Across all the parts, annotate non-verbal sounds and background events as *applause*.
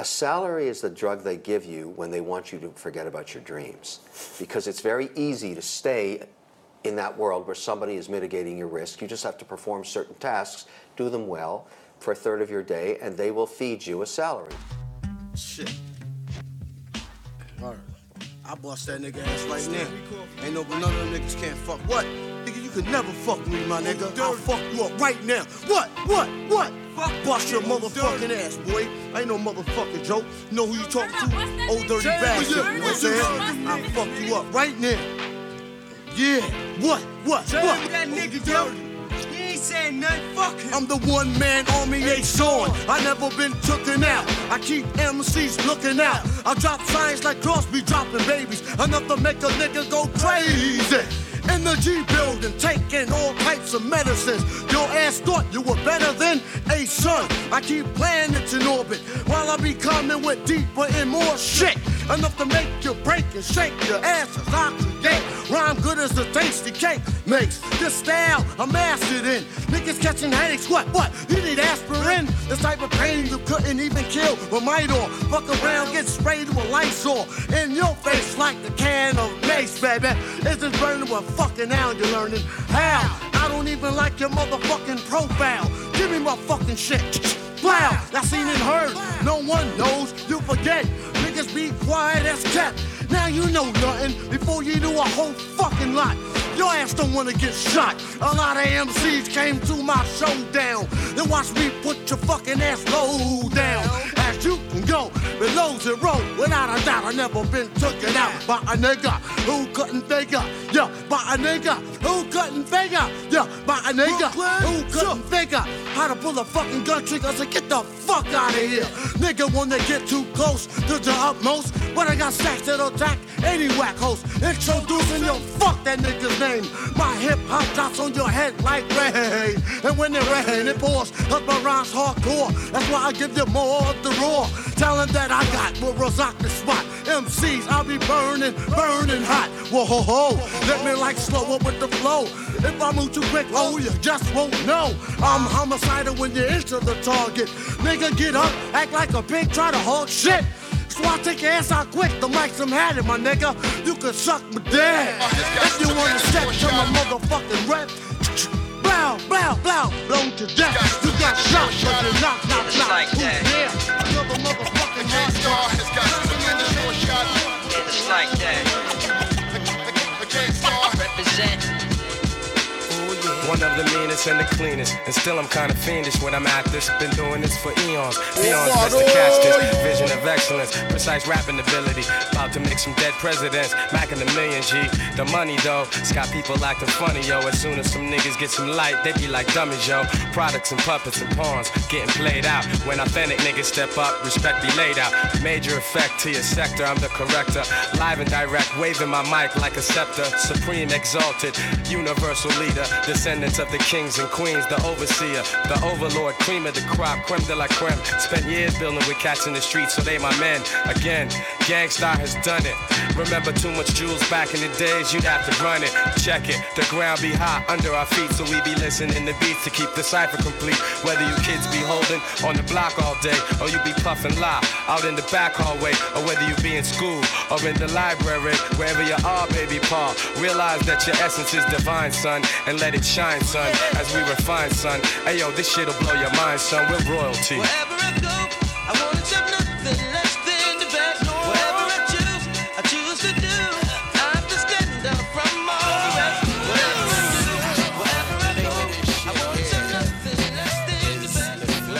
A salary is the drug they give you when they want you to forget about your dreams. Because it's very easy to stay in that world where somebody is mitigating your risk. You just have to perform certain tasks, do them well for a third of your day, and they will feed you a salary. Shit. Alright. I bust that nigga ass right now. Ain't no none of them niggas can't fuck. What? Nigga, you can never fuck me, my nigga. I'll fuck you up right now. What? What? What? Fuck bust your motherfucking ass, boy. I ain't no motherfucking joke. You know who you talking to? Old dirty bastard. You know what I'm saying? I'll fuck you up right now. Yeah. What? What? What? that nigga dirty. He ain't saying nothing. Fuck him. I'm the one man army ain't showing. I never been tooken out. I keep MCs looking out. I drop signs like Crosby dropping babies. Enough to make a nigga go crazy. In the G building, taking all types of medicines. Your ass thought you were better than a son. I keep planets in orbit while I be coming with deeper and more shit. Enough to make you break and shake your ass asses oxygen. Rhyme good as a tasty cake makes. This style I'm mastered in. Niggas catching headaches, what, what? You need aspirin? This type of pain you couldn't even kill with Midol. Fuck around, get sprayed with Lysol. In your face like the can of mace, baby. Just burning with fucking now you're learning how. I don't even like your motherfucking profile. Give me my fucking shit. Wow, I seen and heard. No one knows, you forget. Niggas be quiet as kept. Now you know nothing before you do a whole fucking lot. Your ass don't wanna get shot. A lot of MCs came to my showdown. Then watch me put your fucking ass low down. As you can go below zero. Without a doubt, I never been taken out by a nigga who couldn't figure. Yeah, by a nigga who couldn't figure. Yeah, by a nigga who couldn't figure how to pull a fucking gun trigger. I said, get the fuck out of here. Nigga, when they get too close to the utmost, but I got stacks that'll attack any whack host. Introducing your fuck that nigga's name. My hip hop drops on your head like rain. And when it rains, it pours. Cause my rhymes hardcore. That's why I give you more of the raw. Talent that I got will rock the spot. MCs, I'll be burning, burning hot. Whoa, ho, ho. Let me like slow up with the flow. If I move too quick, oh, you just won't know. I'm homicidal when you enter the target. Nigga, get up, act like a pig, try to hold shit. So I take your ass out quick, the mic some had it, my nigga. You can suck my dick. If you wanna step to my motherfucking rep, blow, blow, blow, blown to death. You got shot, but you knock, knock, knock. like Who's that. there? Another motherfucking rock It's like that. One of the meanest and the cleanest. And still I'm kinda fiendish when I'm at this. Been doing this for eons. Eons to catch this. Vision of excellence. Precise rapping ability. About to make some dead presidents. Macking a million G. The money though. It's got people acting funny, yo. As soon as some niggas get some light, they be like dummies, yo. Products and puppets and pawns getting played out. When authentic niggas step up, respect be laid out. Major effect to your sector, I'm the corrector. Live and direct, waving my mic like a scepter. Supreme exalted, universal leader. Descendants of the kings and queens, the overseer, the overlord, cream of the crop, creme de la creme. Spent years building with cats in the streets, so they my men. Again, Gang Starr has done it. Remember too much jewels back in the days, you'd have to run it. Check it, the ground be hot under our feet, so we be listening to beats to keep the cipher complete. Whether you kids be holding on the block all day, or you be puffing lie out in the back hallway, or whether you be in school or in the library, wherever you are, baby Paul. Realize that your essence is divine, son, and let it shine, son, as we refine, son. Hey yo, this shit'll blow your mind, son. We're royalty. Wherever I go, I wanna jump nothing less than the best. Whatever I choose, I choose to do. I have to stand out from all the rest. Whatever I do, wherever I go, I wanna jump nothing less than the best.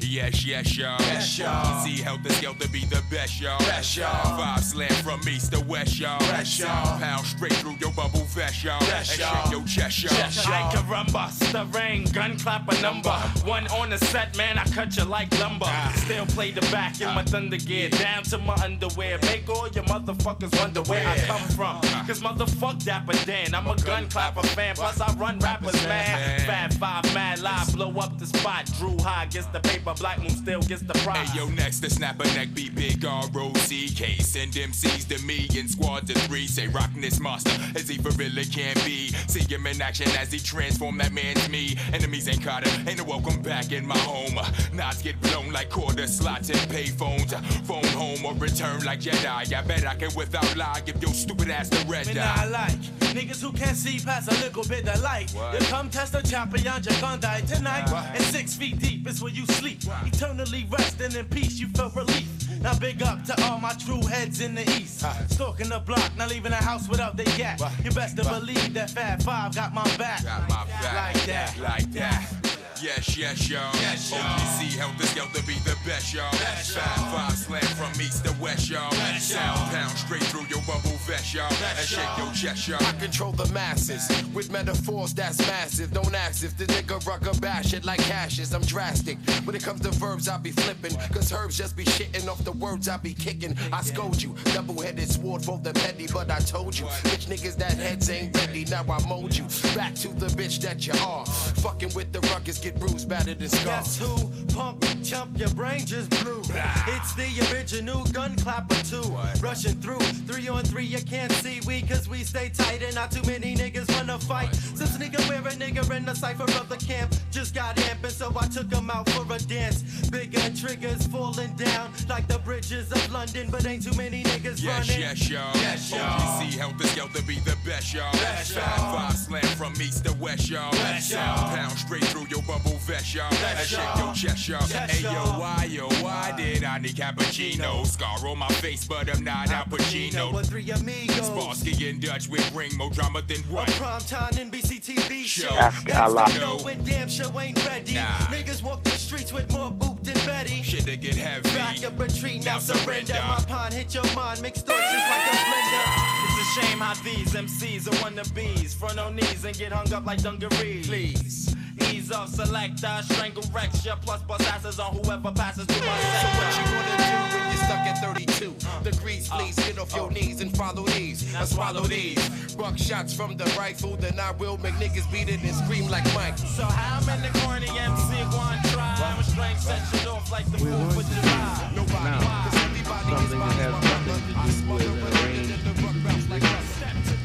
Yes, yes, y'all. Yes, y'all. See, help us help to be the best, y'all. Best, y'all. Five slam from east to west, y'all. Best, y'all. Pound straight through your bubble vest, y'all. Best, y'all. your chest, y'all. Best, y'all. I caramba, stirring, gun clap a number. One on the set, man, I cut you like lumber. Ah. Still play the back in my ah. thunder gear, down to my underwear. Make all your motherfuckers wonder where I come from. Ah. Cause motherfuck Dapper Dan, I'm a gun clapper fan. Plus I run rappers mad. Fab five, mad live, blow up the spot. Drew high, gets the paper black moon still gets the. Hey yo, next the snapper neck be big R-O-C-K. Send MCs to me in squad to three. Say rockin' this monster as he for really can be. See him in action as he transform that man's me. Enemies ain't caught him, ain't no welcome back in my home. Knots get blown like quarter slots and payphones. Uh, Phone home or return like Jedi. I bet I can without lie give your stupid ass the red Me I like niggas who can't see past a little bit of light. What? You come test a champion, you're gonna die tonight. What? And six feet deep is where you sleep. Eternally in peace, you felt relief. Now big up to all my true heads in the east. Stalking the block, not leaving the house without the yak. What? You best to believe that Fab Five got my back. Got my back. Like that. Like that. Yes, yes, y'all. Yes, y'all. OGC Heltah Skeltah be the best, y'all. Best, y'all. Five, five slam from east to west, y'all. Best, Sound y'all. pound straight through your bubble vest, y'all. And shake your chest, y'all. I control the masses with metaphors that's massive. Don't ask if the nigga rucker bash it like ashes. I'm drastic. When it comes to verbs, I be flipping. Cause herbs just be shitting off the words I be kicking. I scold you. Double headed sword for the petty, but I told you. Bitch niggas that heads ain't ready. Now I mold you. Back to the bitch that you are. Fucking with the ruckus, get bruised, battered, and Guess who? Pump, chump, your brain just blew. It's the original gun clapper too. Rushing through, three on three, you can't see we cause we stay tight and not too many niggas wanna fight. Since nigga wear a nigga in the cipher of the camp just got amping, so I took him out for a dance. Bigger triggers falling down like the bridges of London, but ain't too many niggas Yes, running. yes, y'all. Yes, y'all. OGC Heltah Skeltah be the best, y'all. Best, y'all. five slam from east to west, y'all. Best, y'all. pound straight through your bubble vest, y'all. And Best, shake y'all. your chest, y'all. Yes, Hey, yo, y'all. why, yo, why did I need cappuccino? Scar on my face, but I'm not Al Pacino. With three amigos. Sparsky in Dutch with ring more drama than A what? prime time NBC TV show. Show. Ask That's Allah. the know when damn show ain't ready. Nah. Niggas walk the streets with more boot than Betty. Shit to get heavy. Back up retreat, now Now surrender. surrender. My pond hit your mind, mixed thoughts just like a blender. It's a shame how these MCs are wannabes. Front on knees and get hung up like dungarees. Please. Ease off, select, I strangle Rexia, plus bust asses on whoever passes through my So what you sector. gonna do when you're stuck at 32 degrees? Uh, please get off your uh. knees and follow these. I swallow these. Buck shots from the rifle, then I will make niggas beat it and scream like Mike. So how many corny MC going try? I'm a strength set shit off like the fool for July. Nobody, Now, cause everybody is something that has body nothing to I do smother with it arranged in the rock bounce like oh, us.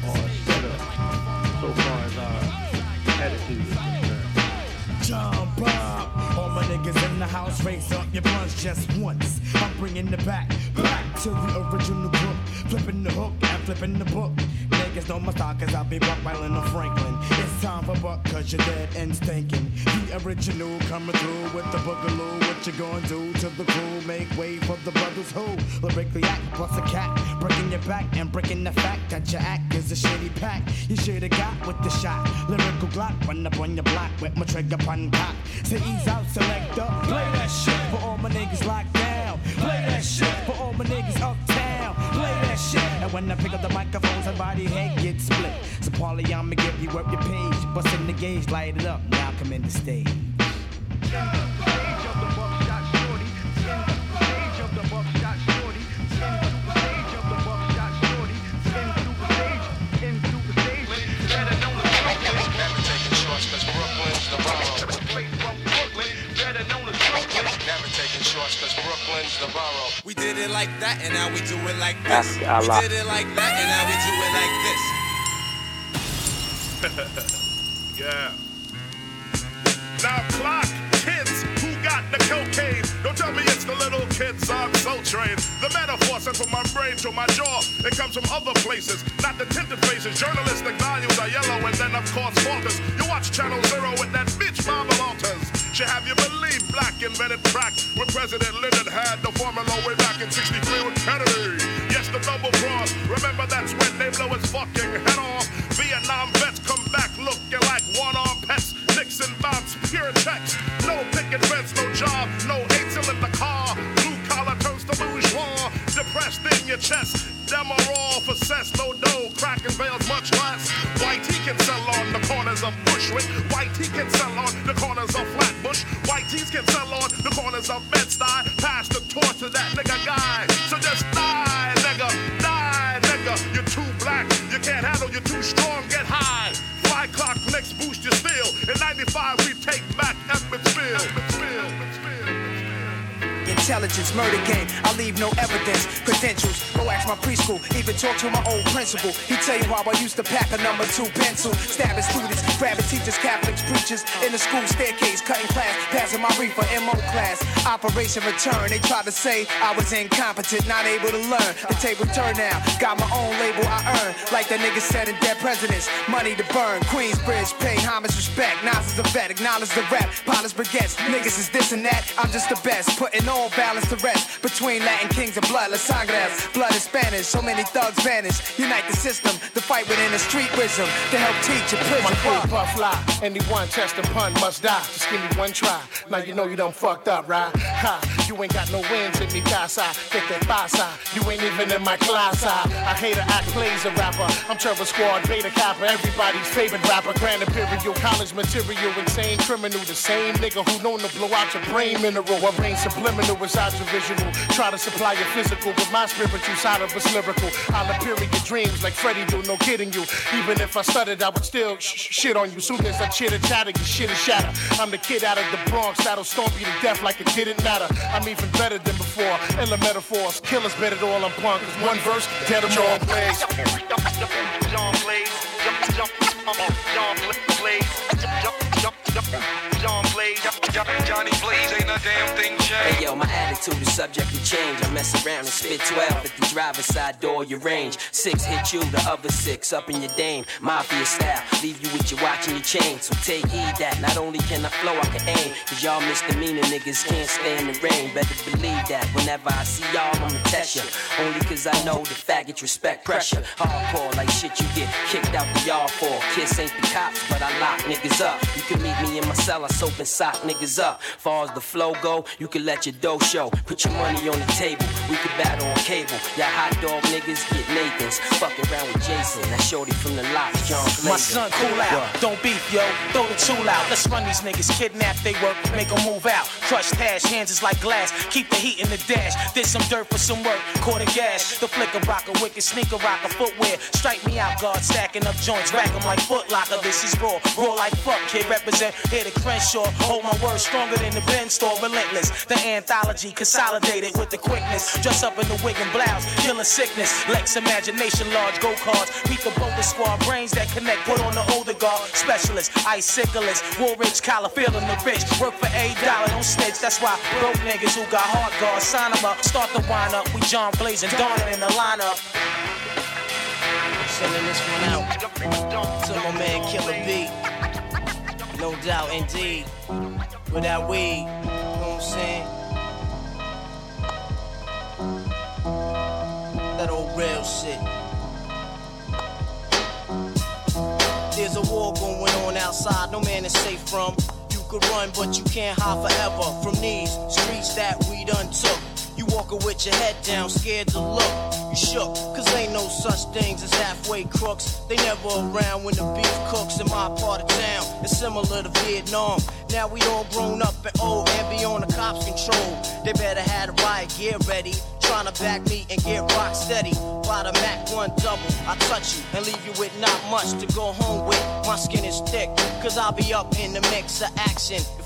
or set up so far as our attitude Jump up. All my niggas in the house, raise up your blunts just once. I'm bringing the back, back to the original group. Flipping the hook and flipping the book. Niggas know my style cause I be buck whiling on Franklin. It's time for buck cause you're dead and stinking. The original coming through with the boogaloo. What you gonna do to the crew? Make way for the brothers who lyrically act plus a cat. Breaking your back and breaking the fact that your act is a shitty pack. You should've got with the shot. Lyrical Glock run up on your block with my trigger pun cock. Say ease out, selector. Play that shit for all my niggas locked down. Play that shit for all my niggas uptown. And when I pick up the microphone, somebody head gets split. So Paulie, I'ma give you up your page. Bust in the gauge, light it up. Now come in the stage. Brooklyn's the borough. Shorts cause Brooklyn's the borough. We did it like that, and now we do it like this. Ask Allah. We did it like that, and now we do it like this. *laughs* Yeah. Now clock, kids who got the cocaine. Don't tell me it's the little kids on Soul Train. The metaphor sent from my brain to my jaw. It comes from other places, not the tinted faces. Journalistic values are yellow, and then of course falters. You watch Channel Zero with that bitch Mama Walters. She have you believe black invented crack when President Lyndon had the formula way back in 63 with Kennedy. Yes, the double cross. Remember that's when they blow his fucking head off. Vietnam vets come back looking like one-armed pets. Nixon bounce pure checks. No picket fence, no job, no eight the car. Blue collar turns to bourgeois. Depressed in your chest. All for cess, no dough. Cracking veils much less. White he can sell on the corners of Bushwick. White he can sell on the corners of Flatbush. White tees can sell on the corners of Bed-Stuy. Pass the torch to that nigga guy. Intelligence, murder game. I leave no evidence, credentials. Go ask my preschool, even talk to my old principal. He tell you how I used to pack a number two pencil, stabbing students, grabbing teachers, Catholics, preachers in the school staircase, cutting class, passing my reefer, MO class. Operation Return, they tried to say I was incompetent, not able to learn. The table turned now, got my own label I earn. Like the nigga said in Dead Presidents, money to burn. Queensbridge, pay homage, respect. Nas is a vet, acknowledge the rap. Polish baguettes, niggas is this and that. I'm just the best, putting all balance to rest. Between Latin kings and blood, La Sangres, blood is Spanish. So many thugs vanish. Unite the system, the fight within the street wisdom to help teach a prison. My crew puff lie. Anyone test a pun must die. Just give me one try. Now you know you done fucked up, right? Ha, you ain't got no wins in me casa. Get that pasa. You ain't even in my class. I, I hate a act plays a rapper. I'm Terror Squad, Beta Kappa, everybody's favorite rapper. Grand Imperial, college material, insane criminal. The same nigga who known to blow out your brain mineral. I rain subliminal inside your visual. Try to supply your physical, but my spiritual side of us lyrical. I'll appear in your dreams like Freddy do, no kidding you. Even if I stuttered, I would still sh- sh- shit on you. Soon as I chitter chatter, your shit is shatter. I'm the kid out of the Bronx that'll stomp you to death like it didn't matter. I'm even better than before. Illa metaphors, killers better than all I'm punk. Cause one verse, dead them all plays. John jump, John jump, jump, jump, John Blaze, Johnny attitude is subject to change. I mess around and spit 12 at the driver's side door, your range. Six hit you, the other six up in your dame. Mafia style, leave you with your watch and your chain. So take heed that not only can I flow, I can aim. Cause y'all misdemeanor niggas can't stand the rain. Better believe that whenever I see y'all, I'ma test ya. Only cause I know the faggots respect pressure. Hardcore like shit you get kicked out the yard for. Kiss ain't the cops, but I lock niggas up. You can meet me in my cell, I soap and sock niggas up. Far as the flow go, you can let your dough show. Put your money on the table, we can battle on cable. Y'all hot dog niggas get Nathan's. Fucking around with Jason, that shorty from the lot, John. My son, cool out. Don't beef, yo. Throw the tool out. Let's run these niggas. Kidnap they work. Make them move out. Crush hash. Hands is like glass. Keep the heat in the dash. Did some dirt for some work. Caught a gas. The flicker rocker. Wicked sneaker rocker. Footwear. Strike me out, guard. Stacking up joints. Rack 'em like foot locker. This is raw. Raw like fuck, kid. Represent here the Crenshaw. Hold my word stronger than the Ben store. Relentless. The anthology. Consolidated with the quickness. Dress up in the wig and blouse. Killing sickness. Lex imagination. Large go cards. Beat the boulder squad. Brains that connect. Put on the older guard. Specialist. Iciclist. Woolrich. Collar. Feeling the rich. Work for a dollar. Don't snitch. That's why broke niggas who got hard guards. Sign 'em up. Start the wind up. We John Blazing. Darn in the lineup. Sending this one out to my man Killer B. No doubt, indeed. Without weed, you know what I'm saying? That old real shit. There's a war going on outside, no man is safe from. You could run, but you can't hide forever from these streets that we done took. You walking with your head down, scared to look. You shook, cause ain't no such things as halfway crooks. They never around when the beef cooks in my part of town. It's similar to Vietnam. Now we all grown up and old and be on the cops' control. They better have the riot gear ready. Trying to back me and get rock steady. By the Mac 1 double, I touch you and leave you with not much to go home with. My skin is thick, cause I'll be up in the mix of action. If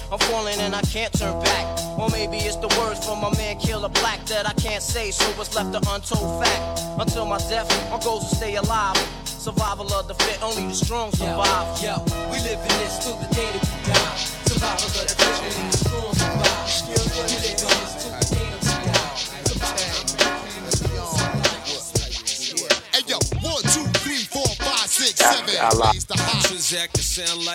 I'm falling and I can't turn back. Or maybe it's the words from my man Killer Black that I can't say, so what's left an untold fact. Until my death, my goals to stay alive. Survival of the fit, only the strong survive. Yo, we live in this till the day that we die. Survival of the fit, only the strong survive. We live in this till the day that we die. Hey yo, one, two, three, four, five, six, seven. I lied. Raise the high. Transact to sound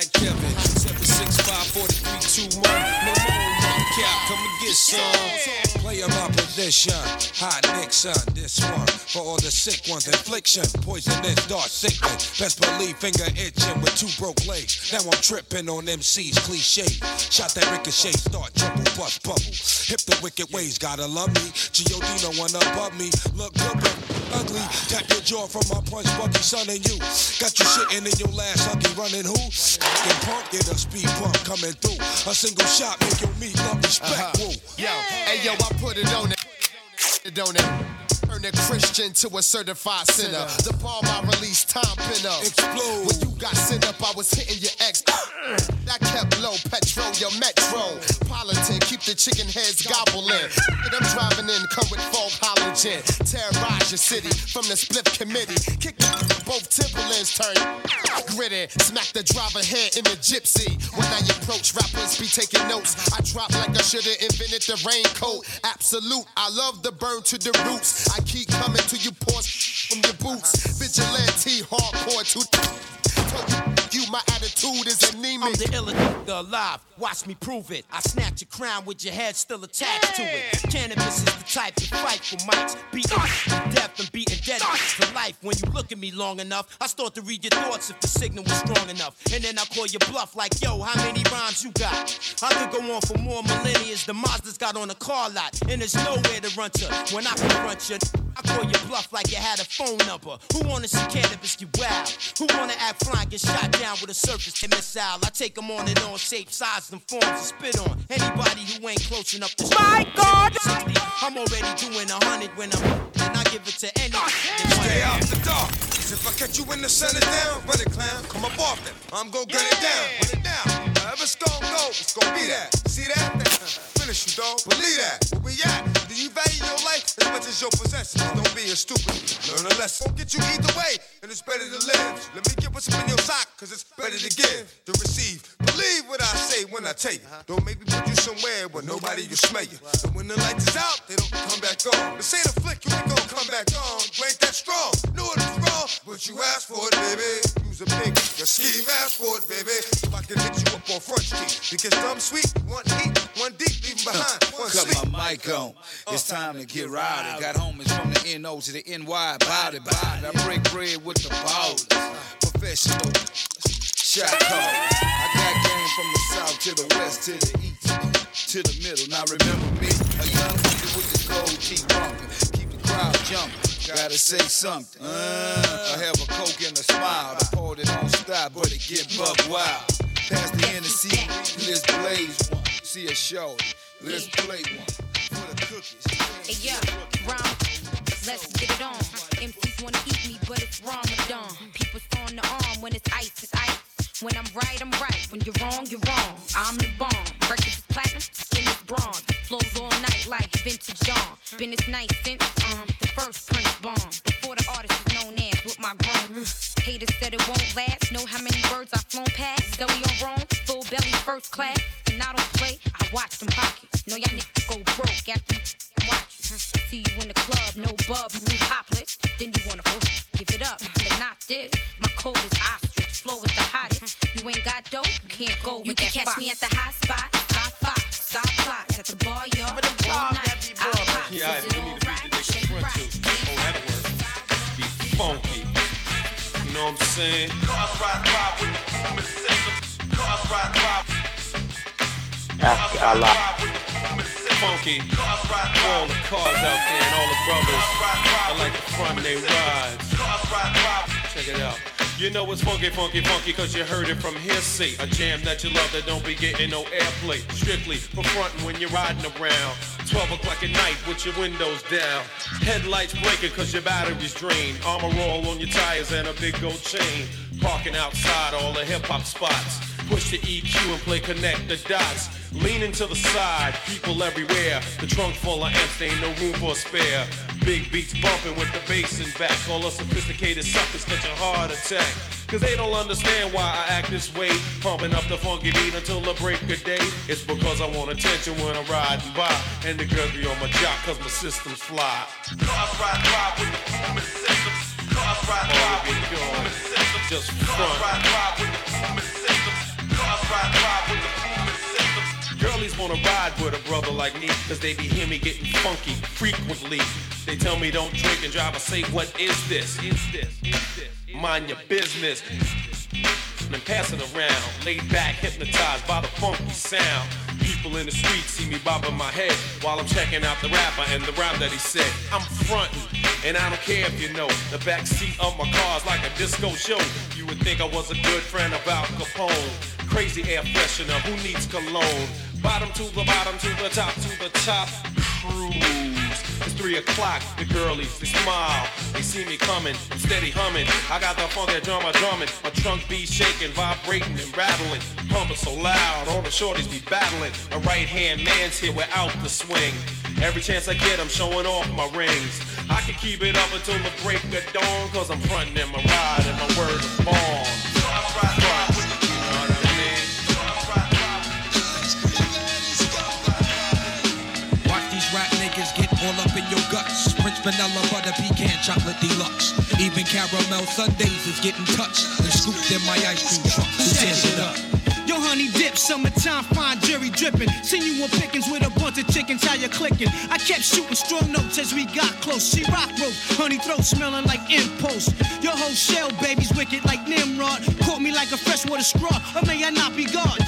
like Kevin. 765 43 2 1. No more cap. Come and get some. Player my position. Hot Nixon. This one. For all the sick ones. Infliction. Poisonous. Dark sickness. Best believe finger itching with two broke legs. Now I'm tripping on MC's cliche. Shot that ricochet. Start triple bust bubble. Hip the wicked ways. Gotta love me. G.O.D. no one above me. Look good. but ugly. Tap your jaw from my punch, Bucky, son, and you. Got you shitting in your last huggy, running who? Fucking punk, get a speed bump coming through. A single shot make your meat respect. Uh-huh. Woo. Yo, hey yo, I put it on it. It on it. Turn a Christian to a certified sinner. The bomb I release, time pin up. Explode. When you got sent up, I was hitting your ex. *clears throat* That kept low, petrol, your metro. Politan, keep the chicken heads gobbling. And I'm driving in, come with fog halogen. Terrorize your city from the split committee. Kick the both Timberlands turn gritty. Smack the driver head in the gypsy. When I approach, rappers be taking notes. I drop like I should've invented the raincoat. Absolute, I love the burn to the roots. I keep coming to you, pause from your boots. Vigilante, hardcore to. You, my attitude is anemic. I'm the illest alive. Watch me prove it. I snatch your crown with your head still attached to it. Canibus is the type to fight for mics. Beating death and beating dead to life. When you look at me long enough, I start to read your thoughts if the signal was strong enough. And then I call your bluff like, yo, how many rhymes you got? I could go on for more millennia. The Mazda's got on a car lot. And there's nowhere to run to. When I confront you, I call your bluff like you had a phone number. Who wanna see Canibus get wild? Who wanna act flying, get shot down with a surface to missile? I take them on and on, shape, size, and forms to spit on. Anybody who ain't close enough to My God! I'm already doing a hundred when I'm and I give it to any. Ah, Stay out the dark. 'Cause If I catch you in the sun down, run it, clown. Come up off them. I'm gonna gun it down, run it down. However it's gonna go, it's gonna be that. See that? Uh-huh. Finish you, dog. Believe that. Where we at? Do you value your life as much as your possessions? Don't be a stupid. Learn a lesson. Won't get you either way, and it's better to live. Let me get what's up in your sock, cause it's better to give than receive. Believe what I say when I tell you. Don't make me put you somewhere where nobody will smell you. And when the lights is out, they don't come back on. This ain't a flick, you ain't gonna come back on. You ain't that strong. Know it was wrong, but you asked for it, baby. Use a big, your scheme asked for it, baby. If I can hit you up on front street, because dumb sweet, one heat, one deep, leaving behind, one Cut sleep. my mic on. Uh. It's time to get rowdy. Got homies from the NO to the NY. Body, body. I break bread with the ballers. Professional. Shot call. I got game from the south to the west to the east to the middle. Now remember me, a young nigga with the gold keep bumping. Keep the crowd jumping. Gotta say something. Uh, I have a coke and a smile. Poured it on stop, but it get buck wild. Pass the Hennessy, let's blaze one. See a show, let's play one. For the cookies. Hey, yeah, round. Let's get it on. MCs wanna eat me, but it's Ramadan. People throwing the arm when it's ice, it's ice. When I'm right, I'm right. When you're wrong, you're wrong. I'm the bomb. Breakfast is platinum, skin is bronze. Flows all night like vintage John. Been this night since um the first Prince bomb. Before the artist is known as with my grown. Haters said it won't last. Know how many birds I've flown past? Belly on wrong, full belly first class. And I don't play, I watch them pockets. Know y'all niggas go broke after you watch. See you in the club, no bub, new hoplets. Then you wanna give it up, but not this. You ain't got dope, you can't go with You can catch fox. me at the hot spot, stop fox, stop clocks at the bar, y'all. All night, I pop. Yeah, I do need to beat the nigga front too. Oh, that work. Be funky. You know what I'm saying? Cars ride by with the boom and systems. Cars ride by. After I like funky. All the cars out there and all the brothers. I like the front they ride. Check it out. You know it's funky, funky, funky, cause you heard it from hearsay. A jam that you love that don't be getting no airplay. Strictly for frontin' when you're riding around. 12 o'clock at night with your windows down. Headlights blinking cause your battery's drained. Armor roll on your tires and a big gold chain. Parking outside all the hip hop spots. Push the EQ and play connect the dots. Leaning to the side, people everywhere. The trunk full of amps, ain't no room for a spare. Big beats bumping with the bass and back. All the sophisticated suckers catch a heart attack. Cause they don't understand why I act this way. Pumping up the funky beat until the break of day. It's because I want attention when I'm riding by. And the girls be on my jock cause my system's fly. Cars ride by with the boom and systems. Cars ride by oh, with the boom and systems. Just Cars ride by with the boom and systems. Cars ride by with the boom and systems. Girlies wanna ride with a brother like me, cause they be hear me getting funky frequently. They tell me don't drink and drive, I say, what is this? Is this? Is this? Mind your business. And then passing around, laid back, hypnotized by the funky sound. People in the street see me bobbing my head while I'm checking out the rapper and the rhyme that he said. I'm frontin', And I don't care if you know the back seat of my car's like a disco show. You would think I was a good friend of Al Capone. Crazy air freshener, who needs cologne? Bottom to the bottom, to the top, to the top. Cruise. It's three o'clock, the girlies, they smile. They see me coming, steady humming. I got the funky drummer drumming. My trunk be shaking, vibrating and rattling. Pumping so loud, all the shorties be battling. A right hand man's here without the swing. Every chance I get, I'm showing off my rings. I can keep it up until the break of dawn, cause I'm frontin' in my ride and my word is born. All up in your guts. French Vanilla Butter Pecan Chocolate Deluxe. Even caramel sundaes is getting touched and scooped in my ice cream truck. Tears it up? Yo, honey dip, summertime, fine jerry dripping. Seen you on pickings with a bunch of chickens, how you clicking? I kept shooting strong notes as we got close. She rock rope, honey throat smelling like impulse. Your whole shell, baby's wicked like Nimrod. Caught me like a freshwater straw, or may I not be God?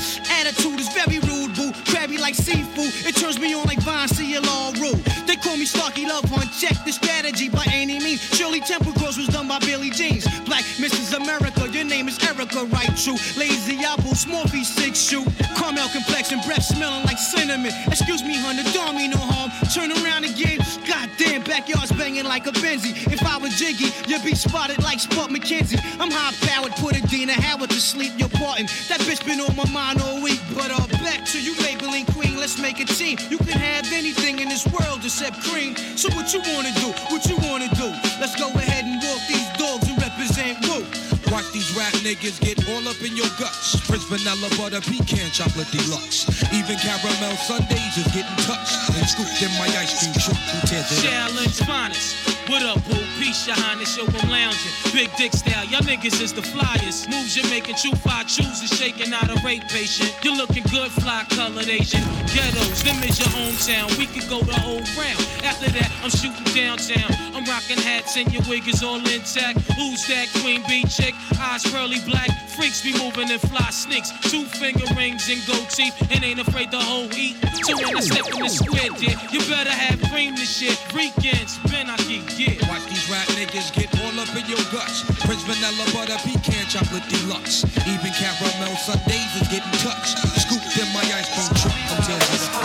Attitude is very rude, boo. Crabby like seafood, it turns me on like Vine, all rude. They call me Starkey Love Hunt, check the strategy by any means. Shirley Temple Cross was done by Billy Jeans. Black Mrs. America, your name is Erica, right? True. Lazy apple, small piece, six shoe. Caramel complexion, breath smelling like cinnamon. Excuse me, the don't mean no harm. Turn around again. Goddamn, backyard's banging like a Benzie. If I was Jiggy, you'd be spotted like Spot McKenzie. I'm high powered, put Adina Howard to sleep. You're parting. That bitch been on my mind all week. But uh, back to you, Maybelline Queen. Let's make a team. You can have anything in this world except cream. So what you wanna do? What you wanna do? Let's go ahead and walk these dogs and represent Woo. Watch these rap niggas get all up in your guts. French Vanilla Butter Pecan Chocolate Deluxe. Even caramel sundaes is getting touched and scooped in my ice cream truck. Who tears it? Challenge finest. What up, boo? Peace, your highness, yo, I'm lounging. Big dick style, y'all niggas is the flyers. Moves you're making, true five chooses, shaking out a rape patient. You're looking good, fly colored Asian. Ghettos, them is your hometown. We could go the whole round. After that, I'm shooting downtown. I'm rocking hats and your wig is all intact. Who's that queen bee chick? Eyes pearly black. Freaks be moving in fly sneaks. Two finger rings and gold teeth. And ain't afraid the whole heat. Two in a step in the square, dear. You better have cream this shit. Weekends, Ben, I can Watch these rap niggas get all up in your guts. French Vanilla Butter Pecan Chocolate Deluxe. Even caramel sundaes is getting touched. Scooped in my ice cream truck. Up? Black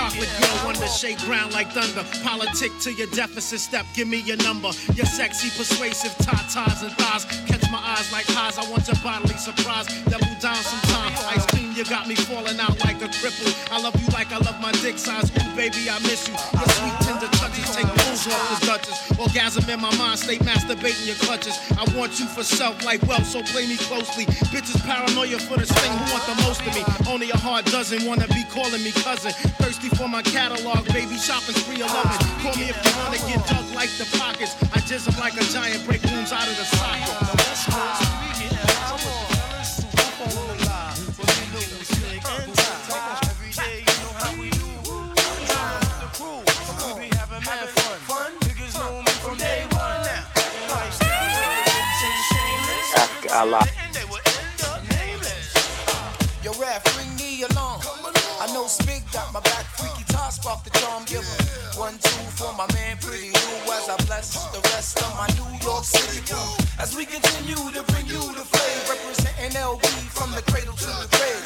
chocolate girl, wonder shake ground like thunder. Politic to your deficit step, give me your number. Your sexy, persuasive tatas and thighs. Catch my eyes like highs, I want your bodily surprise. Double down sometime. Ice cream, you got me falling out like a cripple. I love you like I love my dick size. Ooh, baby, I miss you. Your sweet, tender touches take fools off the Duchess. Orgasm in my mind, stay masturbating your clutches. I want you for self like wealth, so play me closely. Bitches paranoia for this thing, who want the most of me? Only a heart doesn't wanna be calling me cousin. Thirsty for my catalog, baby, shopping spree alone. Call me if you wanna get dug like the pockets. I jizz like a giant, break wounds out of the socket. I lie. Off the charm giver. One, two for my man, pretty new as I bless the rest of my New York City crew. As we continue to bring you the flame, representing LB from the cradle to the grave.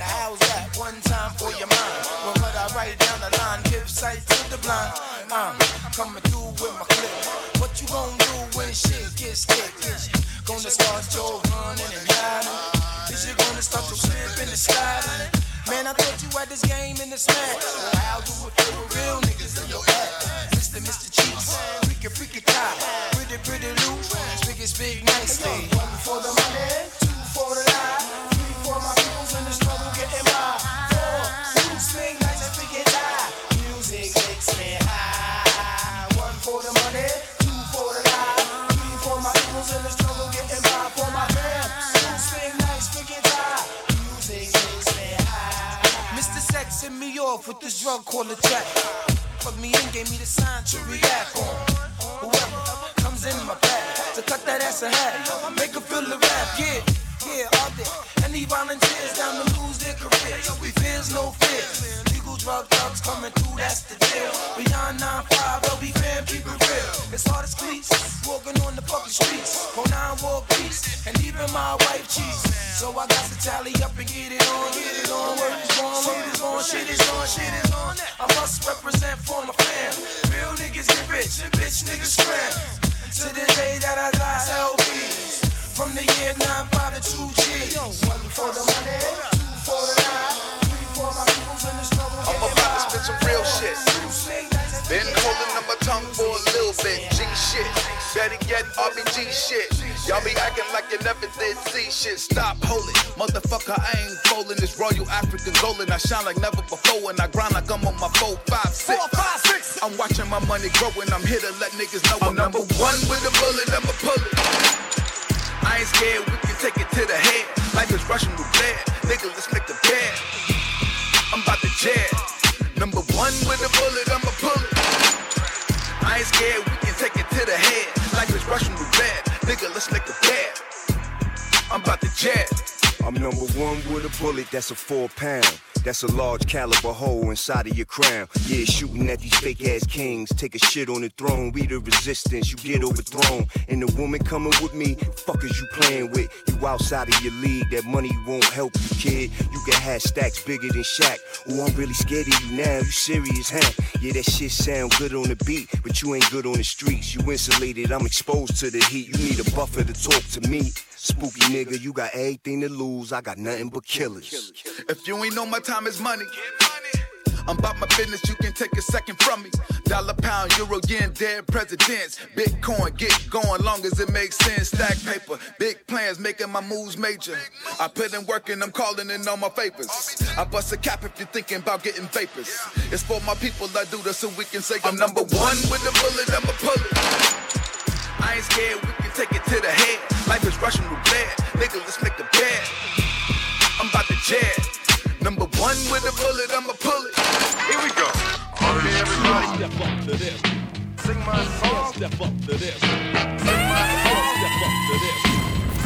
Now, how's that? One time for your mind. When what I write down the line, give sight to the blind. I'm coming through with my clip. What you gonna do when shit gets thick? Is you gonna start your running and hiding? Is you gonna start your slip and sliding? Man, I thought you had this game in the smash. That's a large caliber hole inside of your crown. Yeah, shooting at these fake ass kings. Take a shit on the throne. We the resistance. You get overthrown. And the woman coming with me, fuck is you playing with? You outside of your league. That money won't help you, kid. You can have stacks bigger than Shaq. Oh, I'm really scared of you now. You serious, huh? Yeah, that shit sound good on the beat, but you ain't good on the streets. You insulated. I'm exposed to the heat. You need a buffer to talk to me. Spooky nigga, you got everything to lose. I got nothing but killers. If you ain't know my time is money. I'm about my business, you can take a second from me. Dollar, pound, euro, yen, dead presidents. Bitcoin, get going long as it makes sense. Stack paper, big plans, making my moves major. I put in work and I'm calling in all my favors. I bust a cap if you're thinking about getting vapors. It's for my people, I do this so we can say I'm number one with the bullet, I'ma pull it. I ain't scared, we can take it to the head. Life is Russian roulette. Nigga, let's make the bed. About to jet. Number one with a bullet, I'ma pull it. Here we go. Okay, everybody. Step up to this. Sing my song. Step up to this. Sing my song. Step up to this.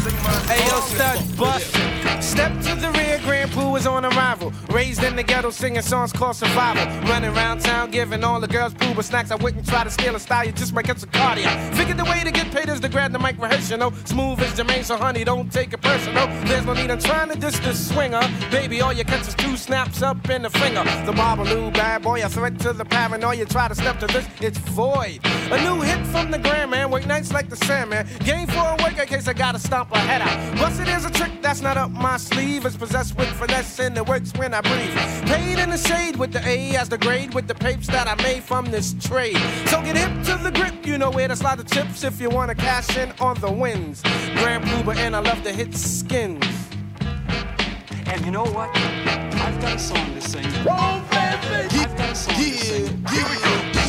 Sing my. Hey yo, stud bust. Step to the rear, Grand Poo is on arrival. Raised in the ghetto, singing songs called survival. Running around town, giving all the girls pooba snacks. I wouldn't try to steal a style, you just might get some cardio. Figured the way to get paid is to grab the mic rehearsal. You know? Smooth as Jermaine, so honey, don't take it personal. There's no need in trying to diss the swinger. Baby, all you catch is two snaps up in the finger. The Babalu bad boy, a threat to the paranoia. Try to step to this, it's void. A new hit from the Grand Man, work nights like the Sandman. Game for a work in case I gotta stomp a head out. Busted is a trick that's not up my sleeve. It's possessed with finesse and it works when I breathe. Paid in the shade with the A as the grade with the papes that I made from this trade. So get hip to the grip, you know where to slide the chips if you wanna cash in on the wins. Grand Puba and I love to hit skins. And you know what? I've got a song to sing. Oh, baby! I've got a song to sing. Here we go.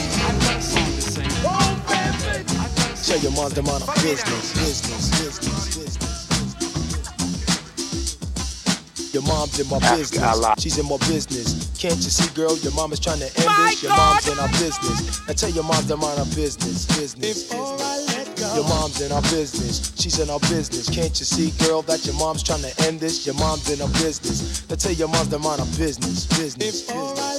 Tell your mom them on a business, business, business, business. Your mom's in my business. She's in my business. Can't you see, girl? Your mom is trying to end this. Your mom's in our business. Now tell your mom them on our business, business, business. Your mom's in our business. She's in our business. Can't you see, girl, that your mom's trying to end this? Your mom's in our business. Now tell your mom them on our business, business, business.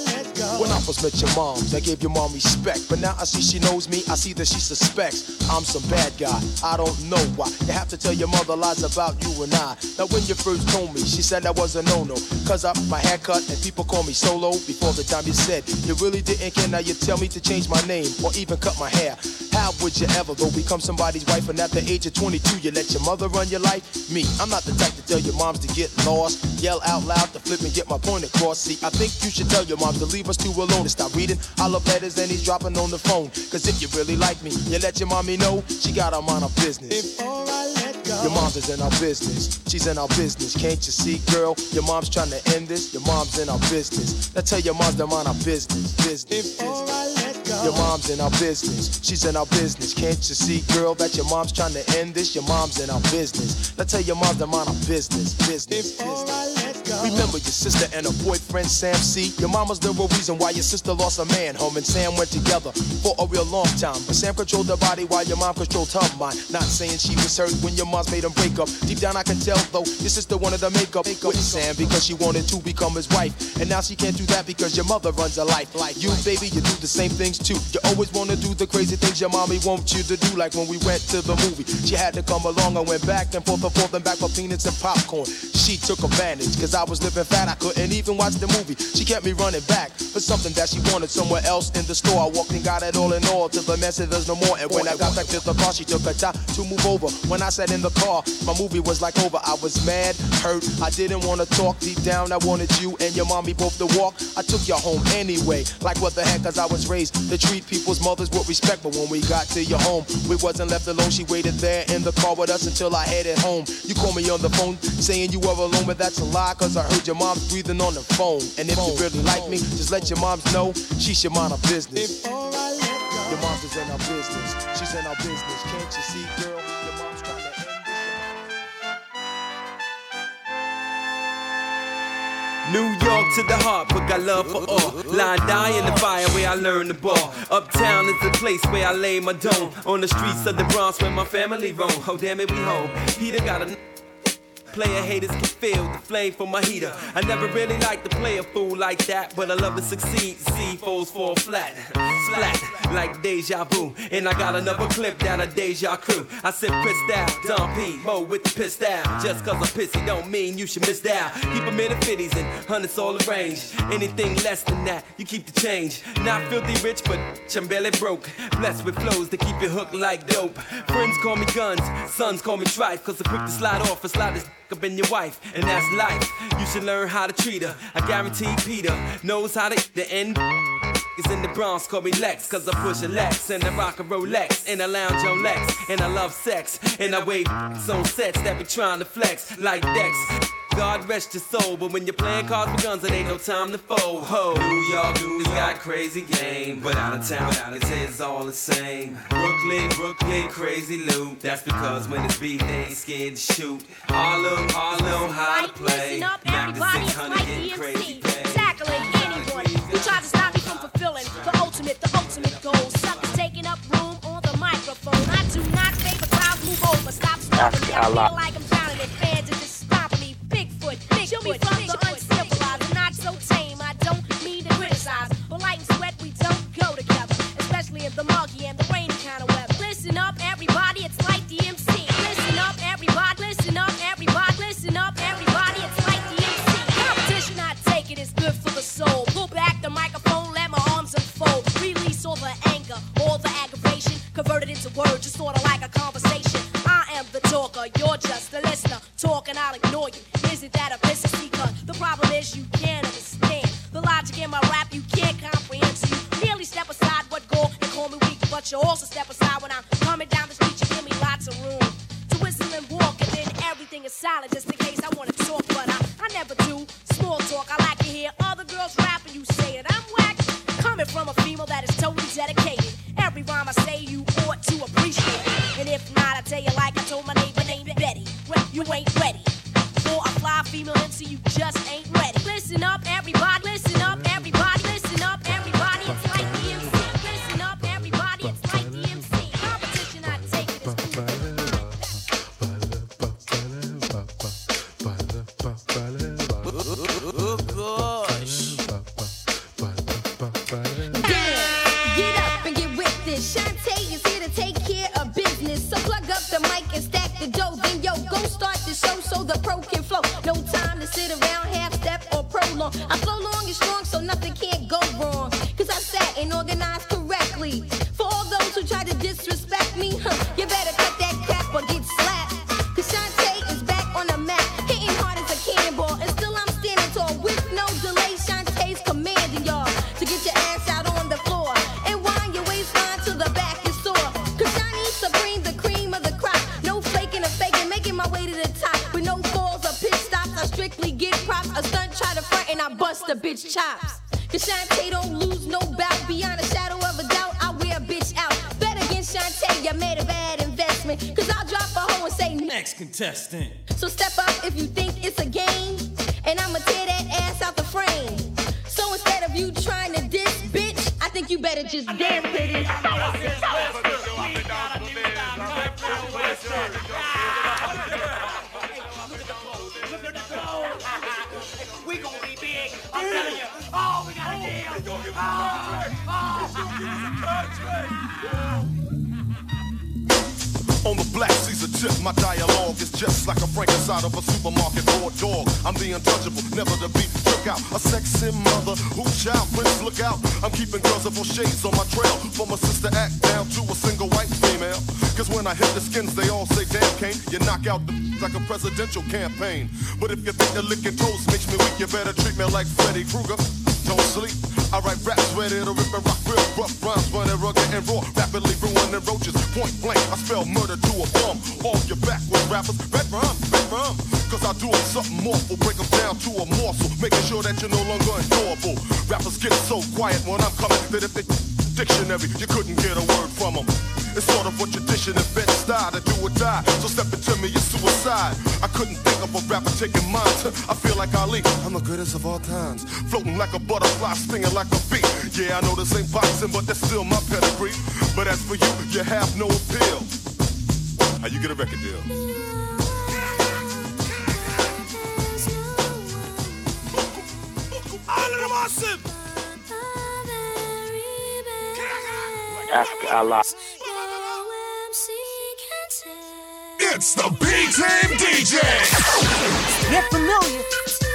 When I first met your moms, I gave your mom respect. But now I see she knows me, I see that she suspects I'm some bad guy. I don't know why. You have to tell your mother lies about you and I. Now, when you first told me, she said I was a no no. Cause of my haircut and people call me solo. Before the time you said you really didn't care, now you tell me to change my name or even cut my hair. How would you ever go become somebody's wife and at the age of 22 you let your mother run your life? Me, I'm not the type to tell your moms to get lost, yell out loud to flip and get my point across. See, I think you should tell your moms to leave us two alone and stop reading all of letters and he's dropping on the phone. Cause if you really like me, you let your mommy know she got her mind on business. Your mom's is in our business. She's in our business. Can't you see, girl? Your mom's trying to end this. Your mom's in our business. Now tell your moms them on our business. Business. Your mom's in our business. She's in our business. Can't you see, girl, that your mom's trying to end this? Your mom's in our business. Now tell your moms them on our business. Business. business. Remember your sister and her boyfriend friend Sam C. Your mama's the real reason why your sister lost a man. Home and Sam went together for a real long time. But Sam controlled her body while your mom controlled her mind. Not saying she was hurt when your mom's made them break up. Deep down I can tell though, your sister wanted to make up with Sam because she wanted to become his wife. And now she can't do that because your mother runs a life. Like you, baby, you do the same things too. You always wanna do the crazy things your mommy wants you to do. Like when we went to the movie, she had to come along. I went back and forth and forth and back for peanuts and popcorn. She took advantage cause I was living fat. I couldn't even watch the movie. She kept me running back for something that she wanted somewhere else in the store. I walked and got it all in all till the message there's no more. And when I got back to the car, she took her time to move over. When I sat in the car, my movie was like over. I was mad, hurt. I didn't want to talk deep down. I wanted you and your mommy both to walk. I took you home anyway. Like what the heck, cause I was raised to treat people's mothers with respect. But when we got to your home, we wasn't left alone. She waited there in the car with us until I headed home. You called me on the phone saying you were alone, but that's a lie, cause I heard your mom's breathing on the phone. And if you really like me, just let your moms know she should mind her business. Your mom's is in our business. She's in our business. Can't you see, girl? Your mom's trying to New York to the heart, but got love for all. Line die in the fire where I learned the ball. Uptown is the place where I lay my dome. On the streets of the Bronx where my family roam. Oh damn it, we home. Peter got a Player haters can feel the flame from my heater. I never really liked to play a fool like that, but I love to succeed. See foes fall flat, flat like deja vu. And I got another clip down a deja crew. I said pissed out, Don P, Mo with the pissed out. Just cause I'm pissy don't mean you should miss out. Keep them in the 50s and hundreds all arranged. Anything less than that, you keep the change. Not filthy rich, but barely broke. Blessed with flows to keep you hooked like dope. Friends call me guns, sons call me trife, cause I'm quick to slide off and slide this up in your wife, and that's life. You should learn how to treat her. I guarantee Peter knows how to the end. Is in the Bronx, call me Lex, cause I push a Lex and I rock a Rolex and I lounge on Lex and I love sex and I wave on sets that be trying to flex like Dex. God rest your soul, but when you're playing cards with guns, it ain't no time to fold. Ho, New York, New got crazy game, but out of town, out of it's all the same. Brooklyn, Brooklyn, crazy loot. That's because when it's beat, they ain't scared to shoot. Harlem, Harlem, how to play. Listen up, Mac the everybody, it's 600 Mike getting crazy. DMC. Tackling anyone who tries to stop me from fulfilling the ultimate, the ultimate goal. Suckers taking up room on the microphone. I do not favor crowds move over. Stop stopping me. I feel like I'm drowning in fans Bigfoot, Bigfoot, me from the uncivilized and not so tame. I don't mean to criticize, but light and sweat we don't go together, especially in the muggy and the rainy kind of weather. Listen up, everybody, it's like DMC. Listen up, everybody, listen up, everybody, listen up, everybody, it's like. Competition I take it is good for the soul. Pull back the microphone, let my arms unfold. Release all the anger, all the aggravation, convert it into words, just sorta like a conversation. I am the talker, you're just the listener. Talk and I'll ignore you. Isn't that a in my rap you can't comprehend. So you step aside what go and call me weak. But you also step aside a Frankenstein of a supermarket board dog. I'm the untouchable, never to be took out. A sexy mother who child prince look out. I'm keeping girls of all shades on my trail. From a sister act down to a single white female. Cause when I hit the skins, they all say, damn, Kane, you knock out the like a presidential campaign. But if you think the licking toast makes me weak, you better treat me like Freddy Krueger. Don't sleep. I write raps ready to rip and rock real rough rhymes, running rugged and raw, rapidly ruining roaches. Point blank, I spell murder to a bum. All your backwards rappers, back for him, back for him. Cause I do 'em something awful, break 'em down to a morsel, making sure that you're no longer ignorable. Rappers get so quiet when I'm coming that if they dictionary, you couldn't get a word from 'em. It's sort of a tradition in bed style to do or die. So step into me, it's suicide. I couldn't think of a rapper taking mine. *laughs* I feel like Ali. I'm the greatest of all times. Floating like a butterfly, stinging like a bee. Yeah, I know this ain't boxing, but that's still my pedigree. But as for you, you have no appeal. How you get a record deal? All of them It's the B Team DJ. Get familiar.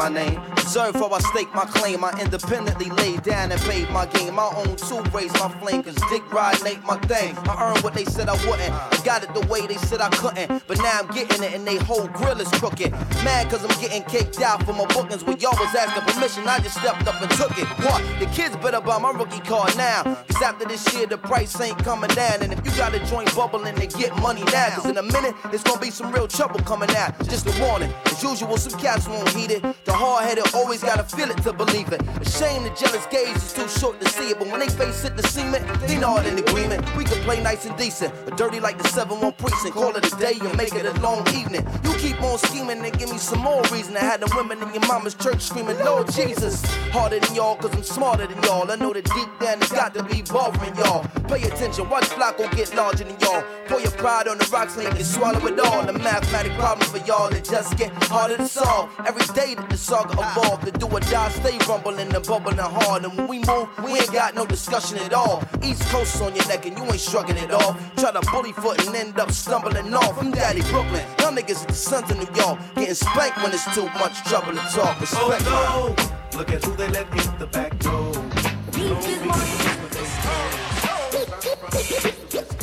My name. Observe how I stake my claim. I independently laid down and paid my game. My own tool raised my flame, cause dick riding ain't my thing. I earned what they said I wouldn't. I got it the way they said I couldn't. But now I'm getting it and they whole grill is crooked. Mad cause I'm getting kicked out for my bookings. When y'all was asking permission, I just stepped up and took it. What? The kids better buy my rookie card now. Cause after this year, the price ain't coming down. And if you got a joint bubbling, then get money now. Cause in a minute, it's gonna be some real trouble coming out. Just a warning. As usual, some cats won't heed it. The hard headed always gotta feel it to believe it. A shame the jealous gaze is too short to see it. But when they face it, the cement, they not in agreement. We can play nice and decent, but dirty like the 7 1 precinct. Call it a day and make it a long evening. You keep on scheming and give me some more reason to have the women in your mama's church screaming, Lord Jesus. Harder than y'all, cause I'm smarter than y'all. I know that deep down it's got to be bothering y'all. Pay attention, watch Flacco get larger than y'all. Pour your pride on the rocks and you can swallow it all. The mathematic problems for y'all that just get harder to solve. Every day that the saga evolve, the do or die stay rumbling and bubbling hard. And when we move, we ain't got no discussion at all. East Coast on your neck and you ain't shrugging at all. Try to bully foot and end up stumbling off. I'm Daddy Brooklyn. Y'all niggas is the sons of New York. Getting spanked when it's too much trouble to talk. Oh, Respect Oh no! Look at who they let in the back door. He's Bismarck. He's Bismarck.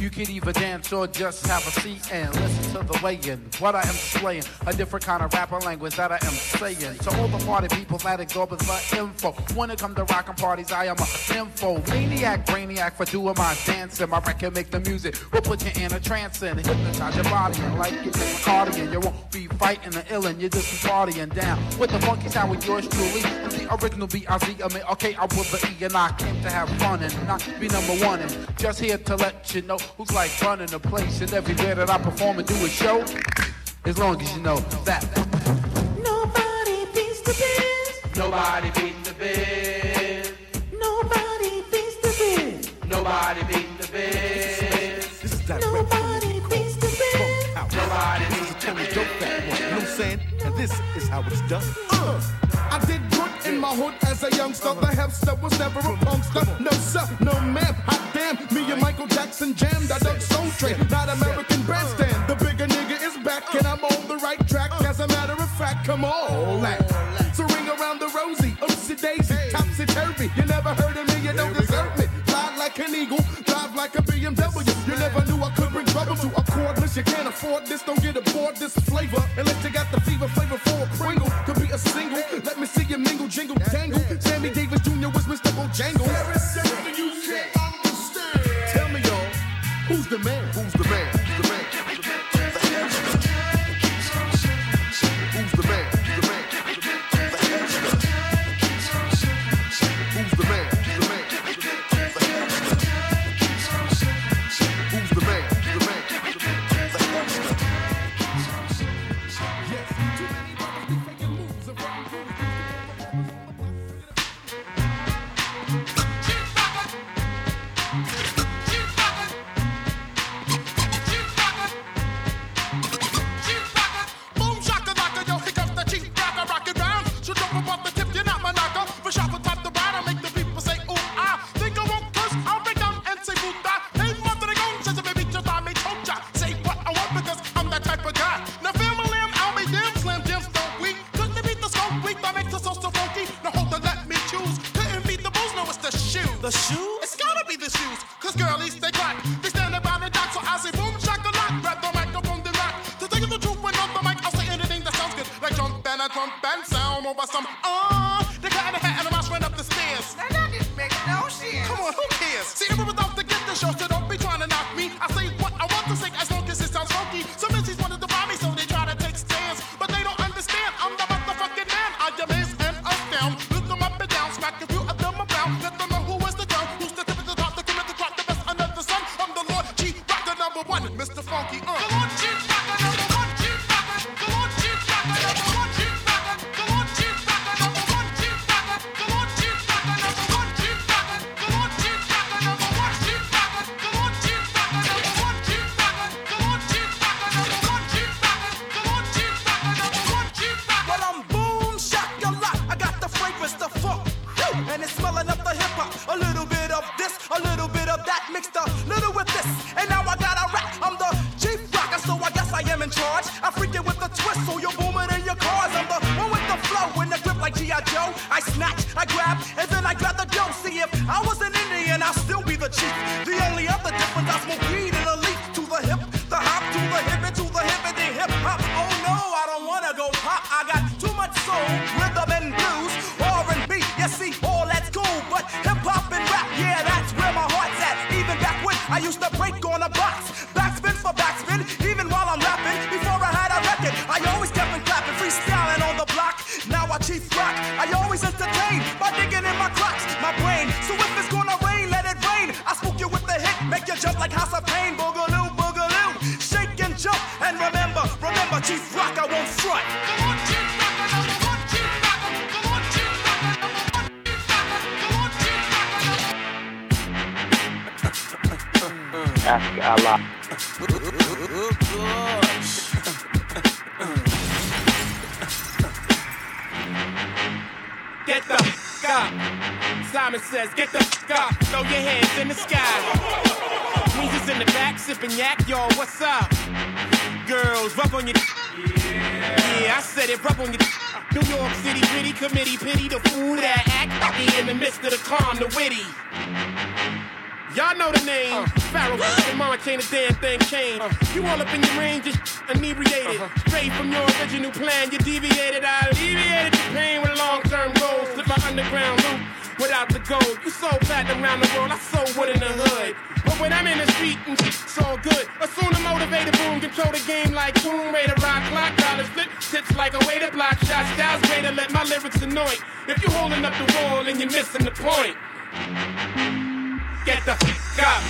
You can either dance or just have a seat and listen to the weighing. What I am slaying, a different kind of rapper language that I am saying. To all the party people that it go for info. When it come to rockin' parties, I am a info maniac, brainiac for doing my dancing. My record make the music, will put you in a trance and hypnotize your body and like you take cardigan. You won't be fighting the illin', you just partying down with the funky sound with yours truly. And the original B-I-Z, I mean, okay, I put the E and I came to have fun and not be number one. And just here to let you know who's like running the place. And everywhere that I perform and do a show, as long as you know that. Nobody beats the biz. Nobody beat the biz. Nobody beats the biz. Nobody beat the biz. This is direct Nobody beats the biz. out. Nobody This is Tony Dope Fat one. You know what I'm saying? And this is how it's done. Uh, I did good in my hood as a youngster. The hipster was never a punkster. No sir, no ma'am. Hot damn, me and Michael Jackson jammed. I dug Soul Train, not American Bandstand. The bigger nigga is back and I'm on the right track. As a matter of fact, come on, like. So ring around the rosy, oopsie daisy, topsy turvy. You never heard of me, you don't deserve me. Fly like an eagle, drive like a BMW. You never knew I could bring trouble to a. You can't afford this, don't get aboard this flavor. Unless you got the fever flavor for a Pringle. Could be a single, let me see you mingle, jingle, dangle. Sammy Davis Jr. was Mr. Bojangles. There is something you can't understand. Tell me, y'all, who's the man? Who's the man? Who's the man? On your. Yeah, I said it, rub on your. New York City gritty committee pity the fool that act be in the midst of the calm, the witty. Y'all know the name. Uh, Pharaoh, your mama can't a damn thing change. Uh, you all up in your range, just inebriated. Uh-huh. Straight from your original plan, you deviated. I alleviated your pain with long-term goals. Slip my underground loop without the gold. You so platinum around the world, I so wood in the hood. But when I'm in the street, it's all good. Assume the motivated boom, control the game like boom, way to rock clock, dollar flip, tips like a way to block shots. Styles way to let my lyrics annoy. If you holding up the wall and you're missing the point get the f up.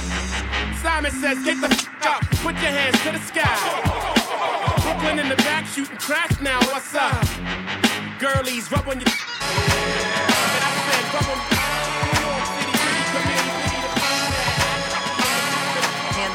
Simon says, get the f up. Put your hands to the sky. Brooklyn in the back shooting crash now. What's up? Girlies, rub on your. *laughs*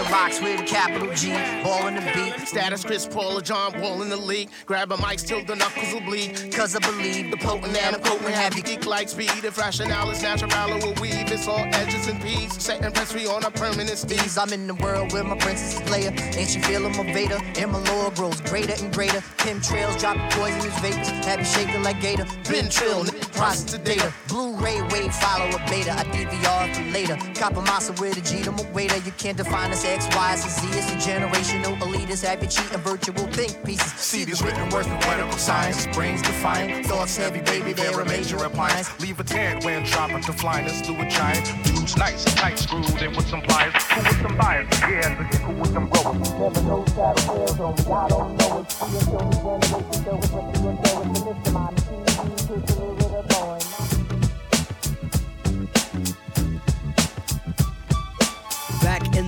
box with a capital G, ball in the beat. Status Chris Paul or John Wall in the league. Grab a mic till the knuckles will bleed. Cause I believe the potent and I'm potent have you geek like speed. If rationale is natural, will weave. It's all edges and peas. Setting press free on a permanent steez. I'm in the world where my princess is Leia. Ain't she feeling my Vader? And my lore grows greater and greater. Kim trails dropping poisonous vapors. Have you shaking like Gator. Been Trill, process the data. Blu-ray wave, follow a beta. I DVR for later. Copper massa with a G to my waiter. You can't define us X, Y, and Z. It's a generational elitist. Have you cheating virtual think pieces. See these written words with medical science. Brains defiant. Thoughts heavy, baby. They're a major appliance. Leave a tent when dropping to flyness through a giant. Dudes nice, tight screwed in with some pliers. Who with some bias? Yeah, the kicker with some ropes. Never know shadow tails on me. I don't know it. You show me generation, show it what you enjoy. It's the Mr. Mommy. See, you, you, with a boy.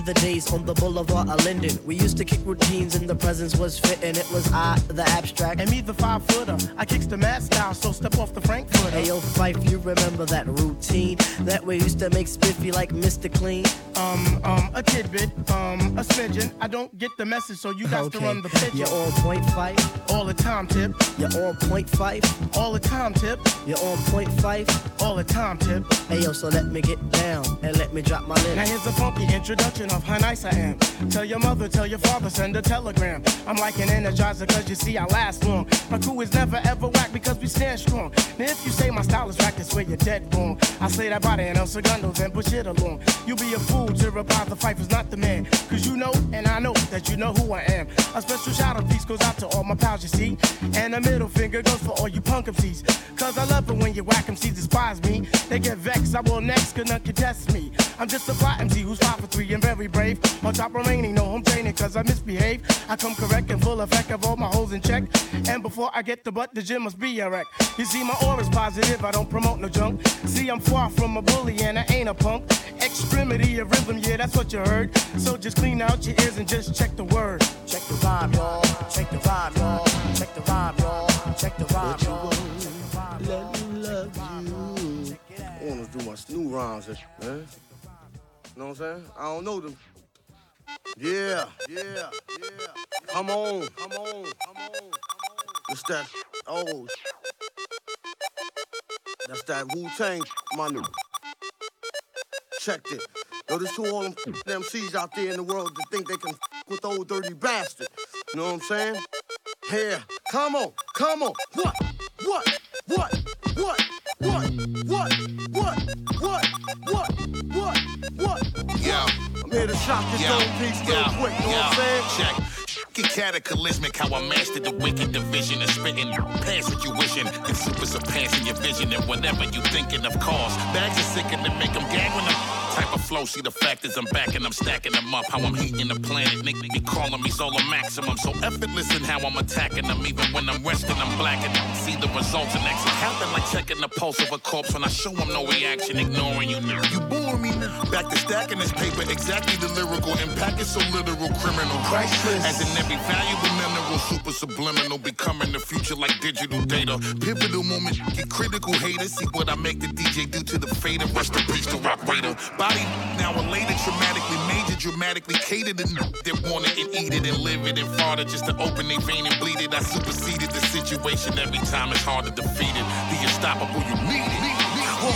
In the days on the boulevard of Linden, we used to kick routines and the presence was fitting. It was I, the abstract. And me, the five footer. I kicks the mask down, so step off the Frankfurter. Hey yo, Fife, you remember that routine that we used to make spiffy like Mr. Clean? Um, um, a tidbit, um, a smidgen. I don't get the message, so you got okay. to run the pigeon. You're on point five. All the time, tip. You're on point five. All the time, tip. You're on point five. All the time, tip. Hey yo, so let me get down and let me drop my lid. Now here's a funky introduction how nice I am. Tell your mother, tell your father, send a telegram. I'm like an energizer, cause you see I last long. My crew is never ever whack because we stand strong. Now if you say my style is whack, that's where you're dead wrong. I say that body and El Segundo, then push it along. You be a fool to reply the fight not the man. Cause you know, and I know that you know who I am. A special shout out piece goes out to all my pals, you see. And a middle finger goes for all you punk MCs. Cause I love it when you whack MCs despise me. They get vexed, I will next, cause none contest me. I'm just a fly MC who's five for three and very brave. On top remaining, no home training, cause I misbehave. I come correct and full effect of all my holes in check. And before I get the butt, the gym must be a wreck. You see, my aura's positive, I don't promote no junk. See, I'm far from a bully and I ain't a punk. Extremity of rhythm, yeah, that's what you heard. So just clean out your ears and just check the word. Check the rhyme, y'all. Check the rhyme, y'all. Check the rhyme, y'all. Check the rhyme, y'all. Let me love you. I wanna do my new rhymes, man. Know what I'm saying? I don't know them. Yeah, yeah, yeah. Come on, come on, come on. It's that oh. That's that Wu Tang, my new. Check it. Yo, there's two all them MCs out there in the world that think they can with the old dirty bastard. You know what I'm saying? Here, come on, come on. What? What? What? What? What? What? What? What? What? Yeah. Here to shock this old piece real quick. You know what I'm saying? Check. Get cataclysmic how I mastered the wicked division and spitting past what you wishing. Can super surpassing your vision and whatever you thinking of cause. Bags are sick and make them gag when I'm type of flow. See the fact is I'm back and I'm stacking them up. How I'm heating the planet. Nigga be calling me solar maximum. So effortless in how I'm attacking them. Even when I'm resting, I'm blacking them. See the results and exit. Happen like checking the pulse of a corpse when I show them no reaction, ignoring you. Now. You bore me. Now. Back to stacking this paper. Exactly the lyrical impact is so literal, criminal. Priceless. As in every valuable mineral, super subliminal. Becoming the future like digital data. Pivotal moment. Get critical haters. See what I make the DJ do to the fader. Rest in peace to Rock Raider. Body now elated, traumatically major, dramatically catered to that want it and eat it and live it and it just to open their vein and bleed it. I superseded the situation every time it's hard to defeat it. The unstoppable, you need it.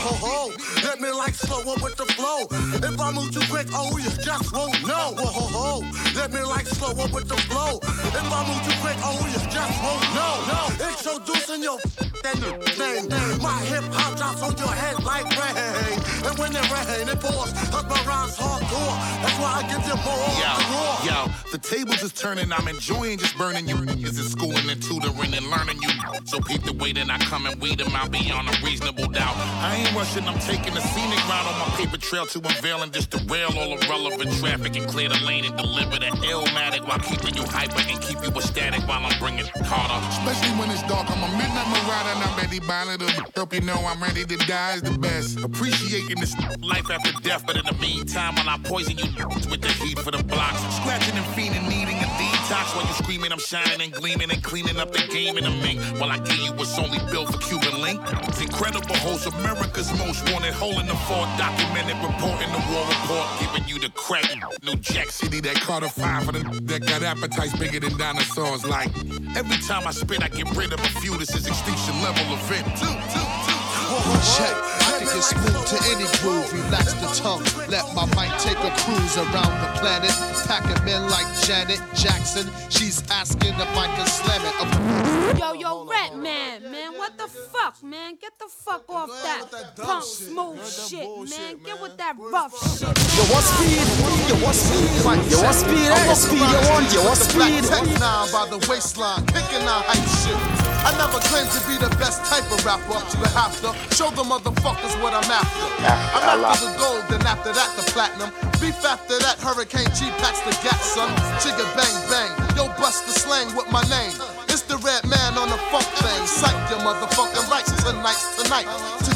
Ho, ho. Let me like slow up with the flow. If I move too quick, oh, you just won't know. Whoa, ho, ho. Let me like slow up with the flow. If I move too quick, oh, you just won't know. No. Introducing your name. My hip hop drops on your head like rain. And when it rain, it pours. Cause my rhymes hardcore. That's why I give you more. Yo, yo, the tables is turning. I'm enjoying just burning you niggas in schooling and tutoring and learning you. So peep the way that I come and weed them out beyond a reasonable doubt. I ain't rushing, I'm taking a scenic route on my paper trail to unveil and just derail all irrelevant traffic and clear the lane and deliver the illmatic while keeping you hyper and keep you ecstatic while I'm bringing harder. Especially when it's dark, I'm a midnight marauder and I'm ready by little. Hope you know I'm ready to die is the best. Appreciating this life after death, but in the meantime, while I poison you with the heat for the blocks, scratching and fiending, a while you screaming, I'm shining and gleaming and cleaning up the game in the mink. While I give you what's only built for Cuban link. It's incredible host, America's most wanted, hole in the fort, documented, reporting the war report, giving you the credit. New Jack City, that Carter Five for the that got appetites bigger than dinosaurs. Like every time I spit, I get rid of a few. This is extinction level event. Two, two, two. Check, I can get smooth to any groove. Relax the tongue, let my mic take a cruise around the planet. Packing men like Janet Jackson. She's asking if I can slam it. Yo, yo, Rat Man, man, what the fuck, man? Get the fuck off that punk smooth shit, man. Get with that rough shit. Yo, what speed? Yo, what speed? Yo, what speed? Hey, speed you want? Yo, what speed? Now by the waistline, kicking out hype shit. I never claimed to be the best type of rapper, but have to show the motherfuckers what I'm after. I'm after the gold, then after that the platinum. Beef after that, Hurricane G packs the gat, son. Chigga bang bang, yo bust the slang with my name. It's the red man on the funk thing. Psych your motherfucking rights tonight's tonight. To do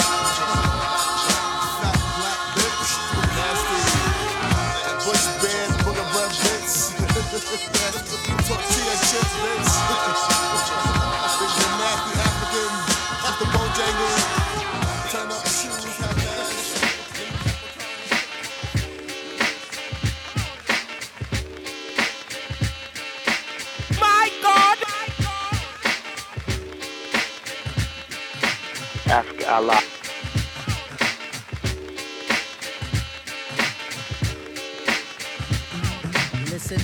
Talk to. My God! Ask Allah.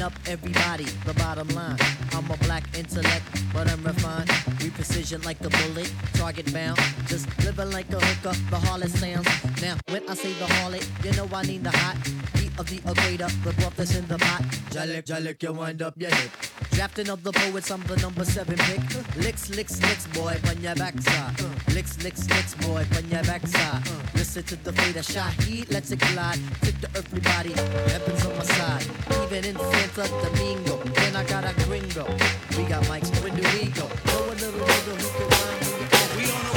Up, everybody. The bottom line. I'm a black intellect, but I'm refined. We precision like a bullet, target bound. Just living like a hooker, the harlot sounds. Now, when I say the harlot, you know I need the hot heat of the equator, the broth that's in the pot. Jalik, jalik, you wind up your hip. Drafting of the poets, I'm the number seven pick. Licks, licks, licks, boy, on your backside. Licks, licks, licks, boy, on your backside. Listen to the fate of Shaheed, let's it collide. Take the earthly body, heaven's on my side. Even in Santa Domingo, then I got a gringo. We got mics, when do we go? Know a little nigga who can rhyme. We on the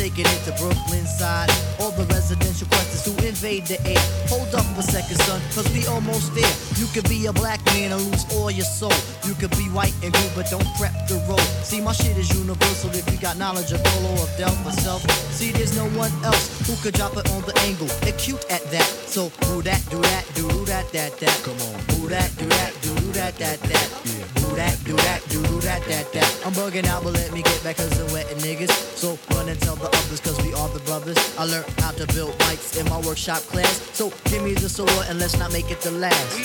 Taking it to Brooklyn side. All the residential questions who invade the air. Hold up for a second, son, cause we almost there. You could be a black man and lose all your soul. You could be white and blue, but don't prep the road. See, my shit is universal if you got knowledge of Dolo or Del myself. See, there's no one else who could drop it on the angle. Acute at that. So who that, do that, do that, that, that. Come on. Who that, do that, do that, that, that. Do that, do that, do that, that, that. I'm bugging out, but let me get back cause I'm wetting niggas. So run and tell the others cause we are the brothers. I learned how to build bikes in my workshop class. So give me the sword and let's not make it the last.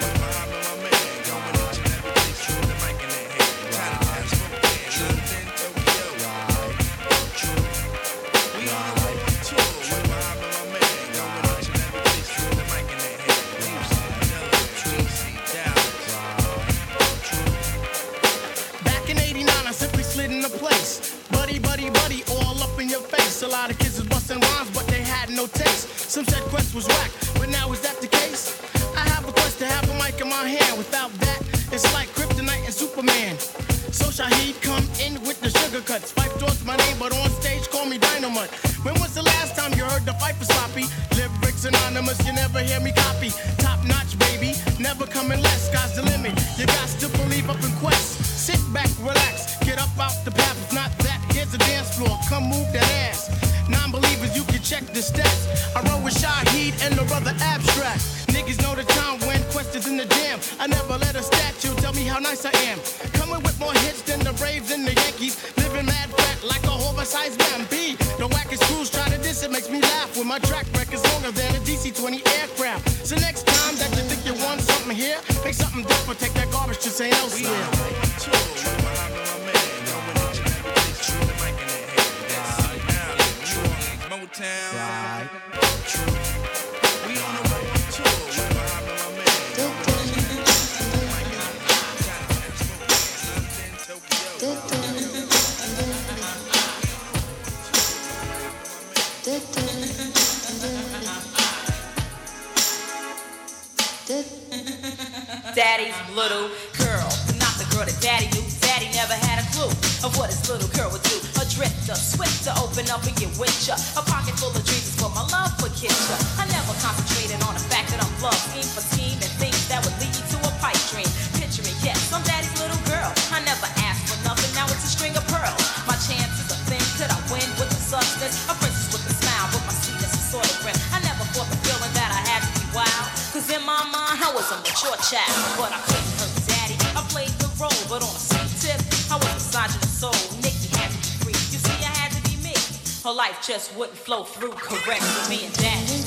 Back child, but I couldn't hurt daddy. I played the role, but on a sweet tip, I was misogynist soul. Nikki had to be free. You see, I had to be me. Her life just wouldn't flow through correct with me and daddy's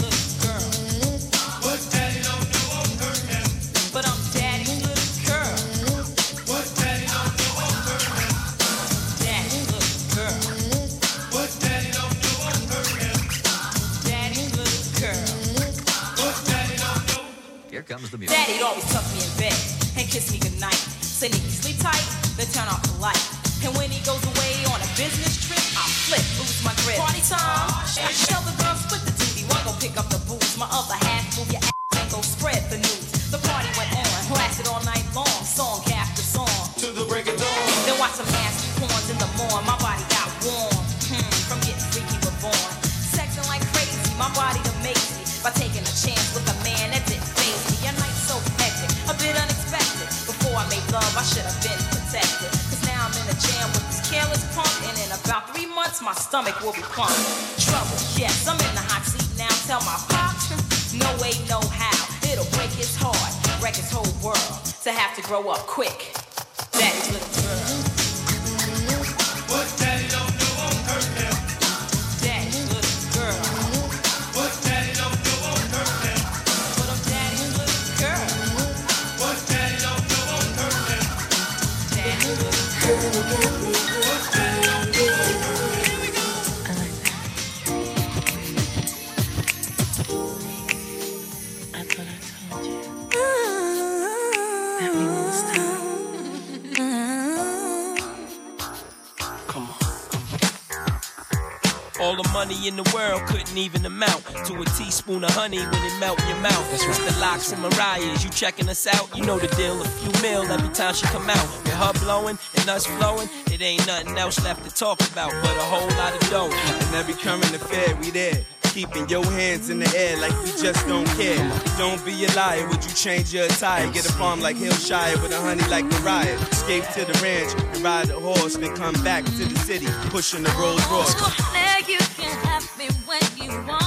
comes the music. Daddy'd always tuck me in bed and kiss me goodnight. Say, Nikki, sleep tight, then turn off plump. Trouble, yes, I'm in the hot seat now. Tell my pops, *laughs* no way, no how. It'll break his heart, wreck his whole world. To have to grow up quick. Money in the world couldn't even amount to a teaspoon of honey when it melt in your mouth. That's right. The locks and Mariah's, you checking us out? You know the deal. A few mil every time she come out. With her blowing and us flowing, it ain't nothing else left to talk about but a whole lot of dough. And every current affair, we there. Keeping your hands in the air like we just don't care. Don't be a liar, would you change your attire? Get a farm like Hillshire with a honey like Mariah. Escape to the ranch and ride a horse, then come back to the city, pushing the Rolls Royce. Me when you want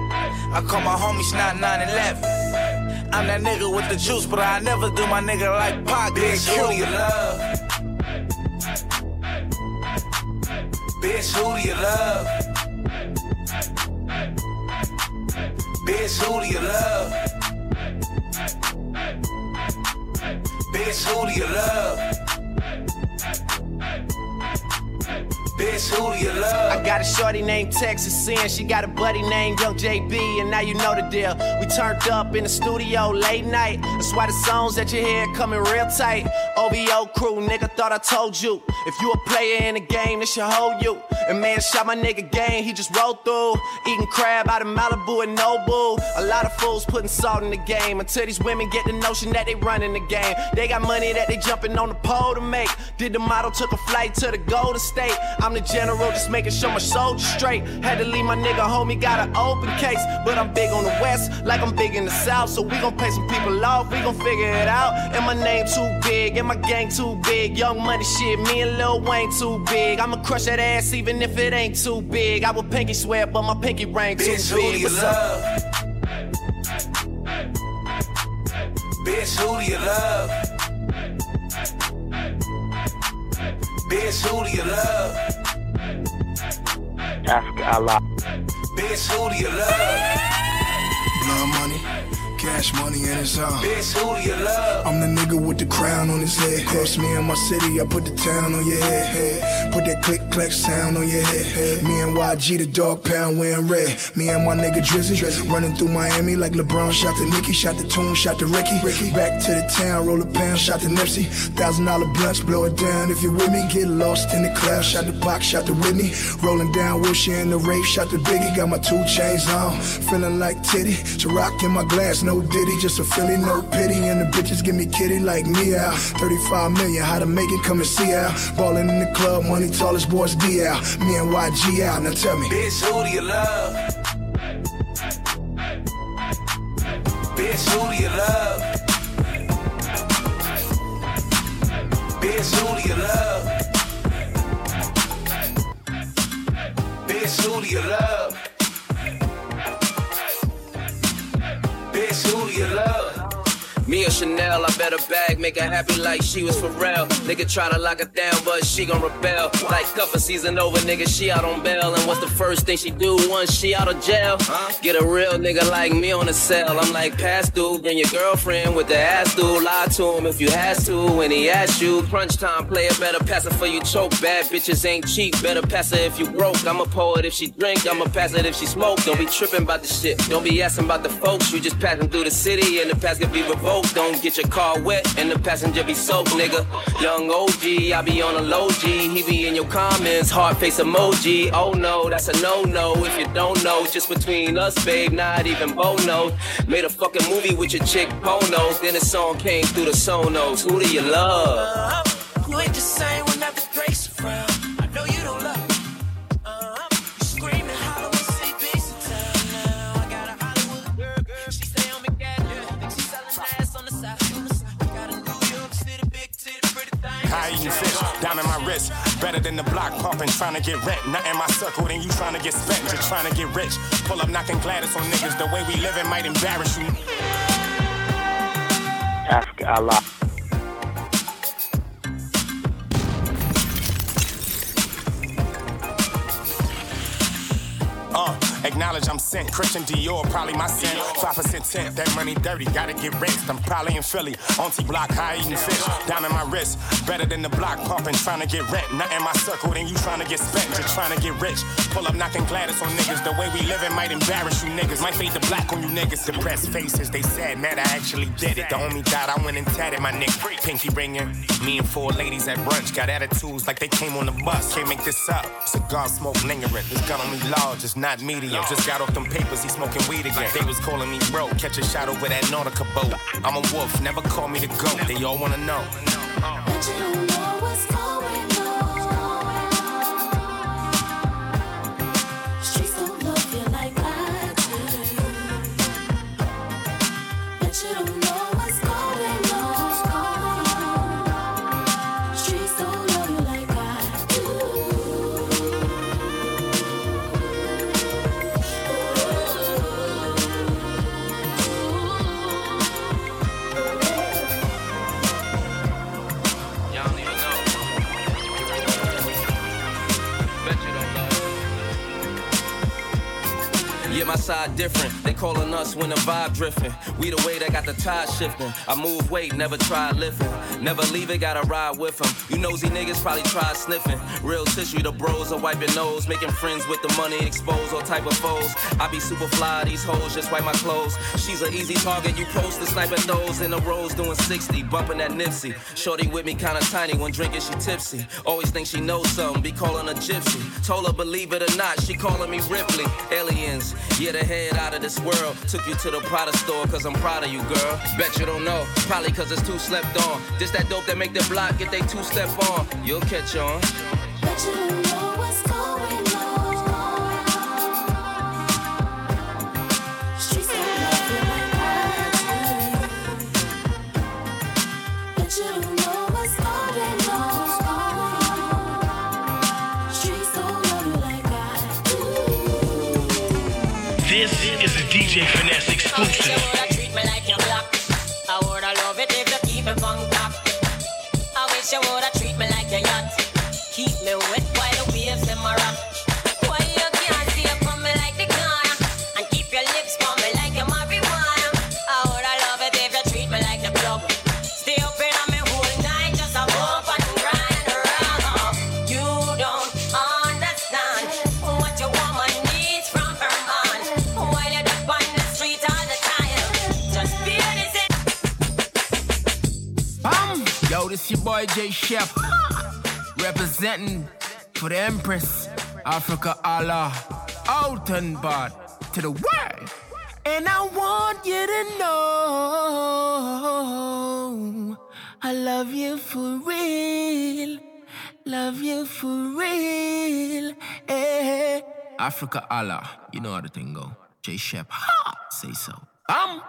I call my homies not 911. I'm that nigga with the juice, but I never do my nigga like Pac. Bitch, who do you love? Bitch, who do you love? Bitch, who do you love? Bitch, who do you love? Bitch, who do you love? I got a shorty named Texas Sin. She got a buddy named Young JB, and now you know the deal. We turned up in the studio late night. That's why the songs that you hear coming real tight. OVO crew, nigga, thought I told you. If you a player in the game, this should hold you. And man shot my nigga game, he just rolled through. Eating crab out of Malibu and Nobu. A lot of fools putting salt in the game until these women get the notion that they running the game. They got money that they jumping on the pole to make. Did the model, took a flight to the Golden State. I'm the general, just making sure my soldiers straight. Had to leave my nigga homie, got an open case. But I'm big on the west, like I'm big in the south. So we gon' pay some people off, we gon' figure it out. And my name too big, and my gang too big. Young money shit, me and Lil Wayne too big. I'ma crush that ass even if it ain't too big. I would pinky swear, but my pinky ring too Bitch, who do big. you What's love? up? Bitch, who do you love? Bitch, who do you love? Ask Allah. Bitch, who do you love? Blood money, cash money, and it's all. Bitch, who do you love? I'm the nigga with the crown on his head. Cross me in my city, I put the town on your head. head. Put that click clack sound on your head. head. Me and YG, the dog pound wearing red. Me and my nigga Drizzy, running through Miami like LeBron. Shot to Nicky, shot to Tune, shot to Ricky. Ricky. Back to the town, roll a pound, shot to Nipsey. Thousand dollar blunts, blow it down if you with me. Get lost in the clouds, shot to Pac, shot to Whitney. Rolling down, wishing in the race, shot to Biggie. Got my two chains on, feeling like titty. To rock in my glass, no diddy, just a Philly, no pity. And the bitches give me kitty like me out. 35 million, how to make it, come and see out. Ballin' in the club, money tallest boys D out. Me and YG out, now tell me. Bitch, who do you love? Bitch, who do you love? Bitch, who do you love? Bitch, who do you love? Bitch, who you love? Me or Chanel, I bet her bag, make her happy like she was for real. Nigga try to lock her down, but she gon' rebel. Like cuffin' season over, nigga, she out on bail. And what's the first thing she do once she out of jail? Get a real nigga like me on the cell. I'm like, pass dude, bring your girlfriend with the ass dude. Lie to him if you has to when he asks you. Crunch time, player better pass it for you choke. Bad bitches ain't cheap, better pass it if you broke. I'm a poet if she drink, I'ma pass it if she smoke. Don't be tripping about the shit, don't be asking about the folks. You just passing through the city and the pass can be revoked. Don't get your car wet and the passenger be soaked, nigga. Young OG, I be on a low G. He be in your comments, heart face emoji. Oh no, that's a no no. If you don't know, just between us, babe, not even Bono. Made a fucking movie with your chick Pono. Then the song came through the Sonos. Who do you love? You ain't the same when not down in my wrist. Better than the block pumping, trying to get rent. Not in my circle, then you trying to get spent, just trying to get rich. Pull up knocking Gladys on niggas. The way we living might embarrass you. Ask Allah. Acknowledge I'm sent. Christian Dior, probably my sin. 5% tint, that money dirty, gotta get rinsed. I'm probably in Philly. Auntie block, high eating fish. Down in my wrist, better than the block pumping, trying to get rent. Not in my circle, then you trying to get spent, just trying to get rich. Pull up knocking Gladys on niggas. The way we living might embarrass you niggas. Might fade the black on you niggas. Depressed faces, they sad, man, I actually did it. The homie died, I went and tatted my neck. Pinky ringing. Me and four ladies at brunch got attitudes like they came on the bus. Can't make this up. Cigar smoke lingering. This gun on me large, it's not medium. Just got off them papers, he smoking weed again. They was calling me bro, catch a shot over that Nautica boat. I'm a wolf, never call me the goat. They all wanna know. But you don't know what's Yeah, my side different. They calling us when the vibe drifting. We the way that got the tide shifting. I move weight, never try lifting. Never leave it, gotta ride with them. You nosy niggas probably try sniffing. Real tissue, the bros are your nose. Making friends with the money, expose all type of foes. I be super fly, these hoes just wipe my clothes. She's an easy target, you post the sniper those in the rows doing 60, bumping that Nipsey. Shorty with me kinda tiny, when drinking she tipsy. Always think she knows something, be calling her gypsy. Told her believe it or not, she calling me Ripley. Aliens, yeah, the head out of this world. Took you to the Prada store, cause I'm proud of you, girl. Bet you don't know, probably cause it's too slept on. Just that dope that make the block get they two step on. You'll catch on. But you don't know you would Representing for the Empress, Africa Allah. Out and bad to the world. And I want you to know I love you for real. Love you for real. Eh. Africa Allah. You know how the thing go. J Shep. Ha! Say so. Um.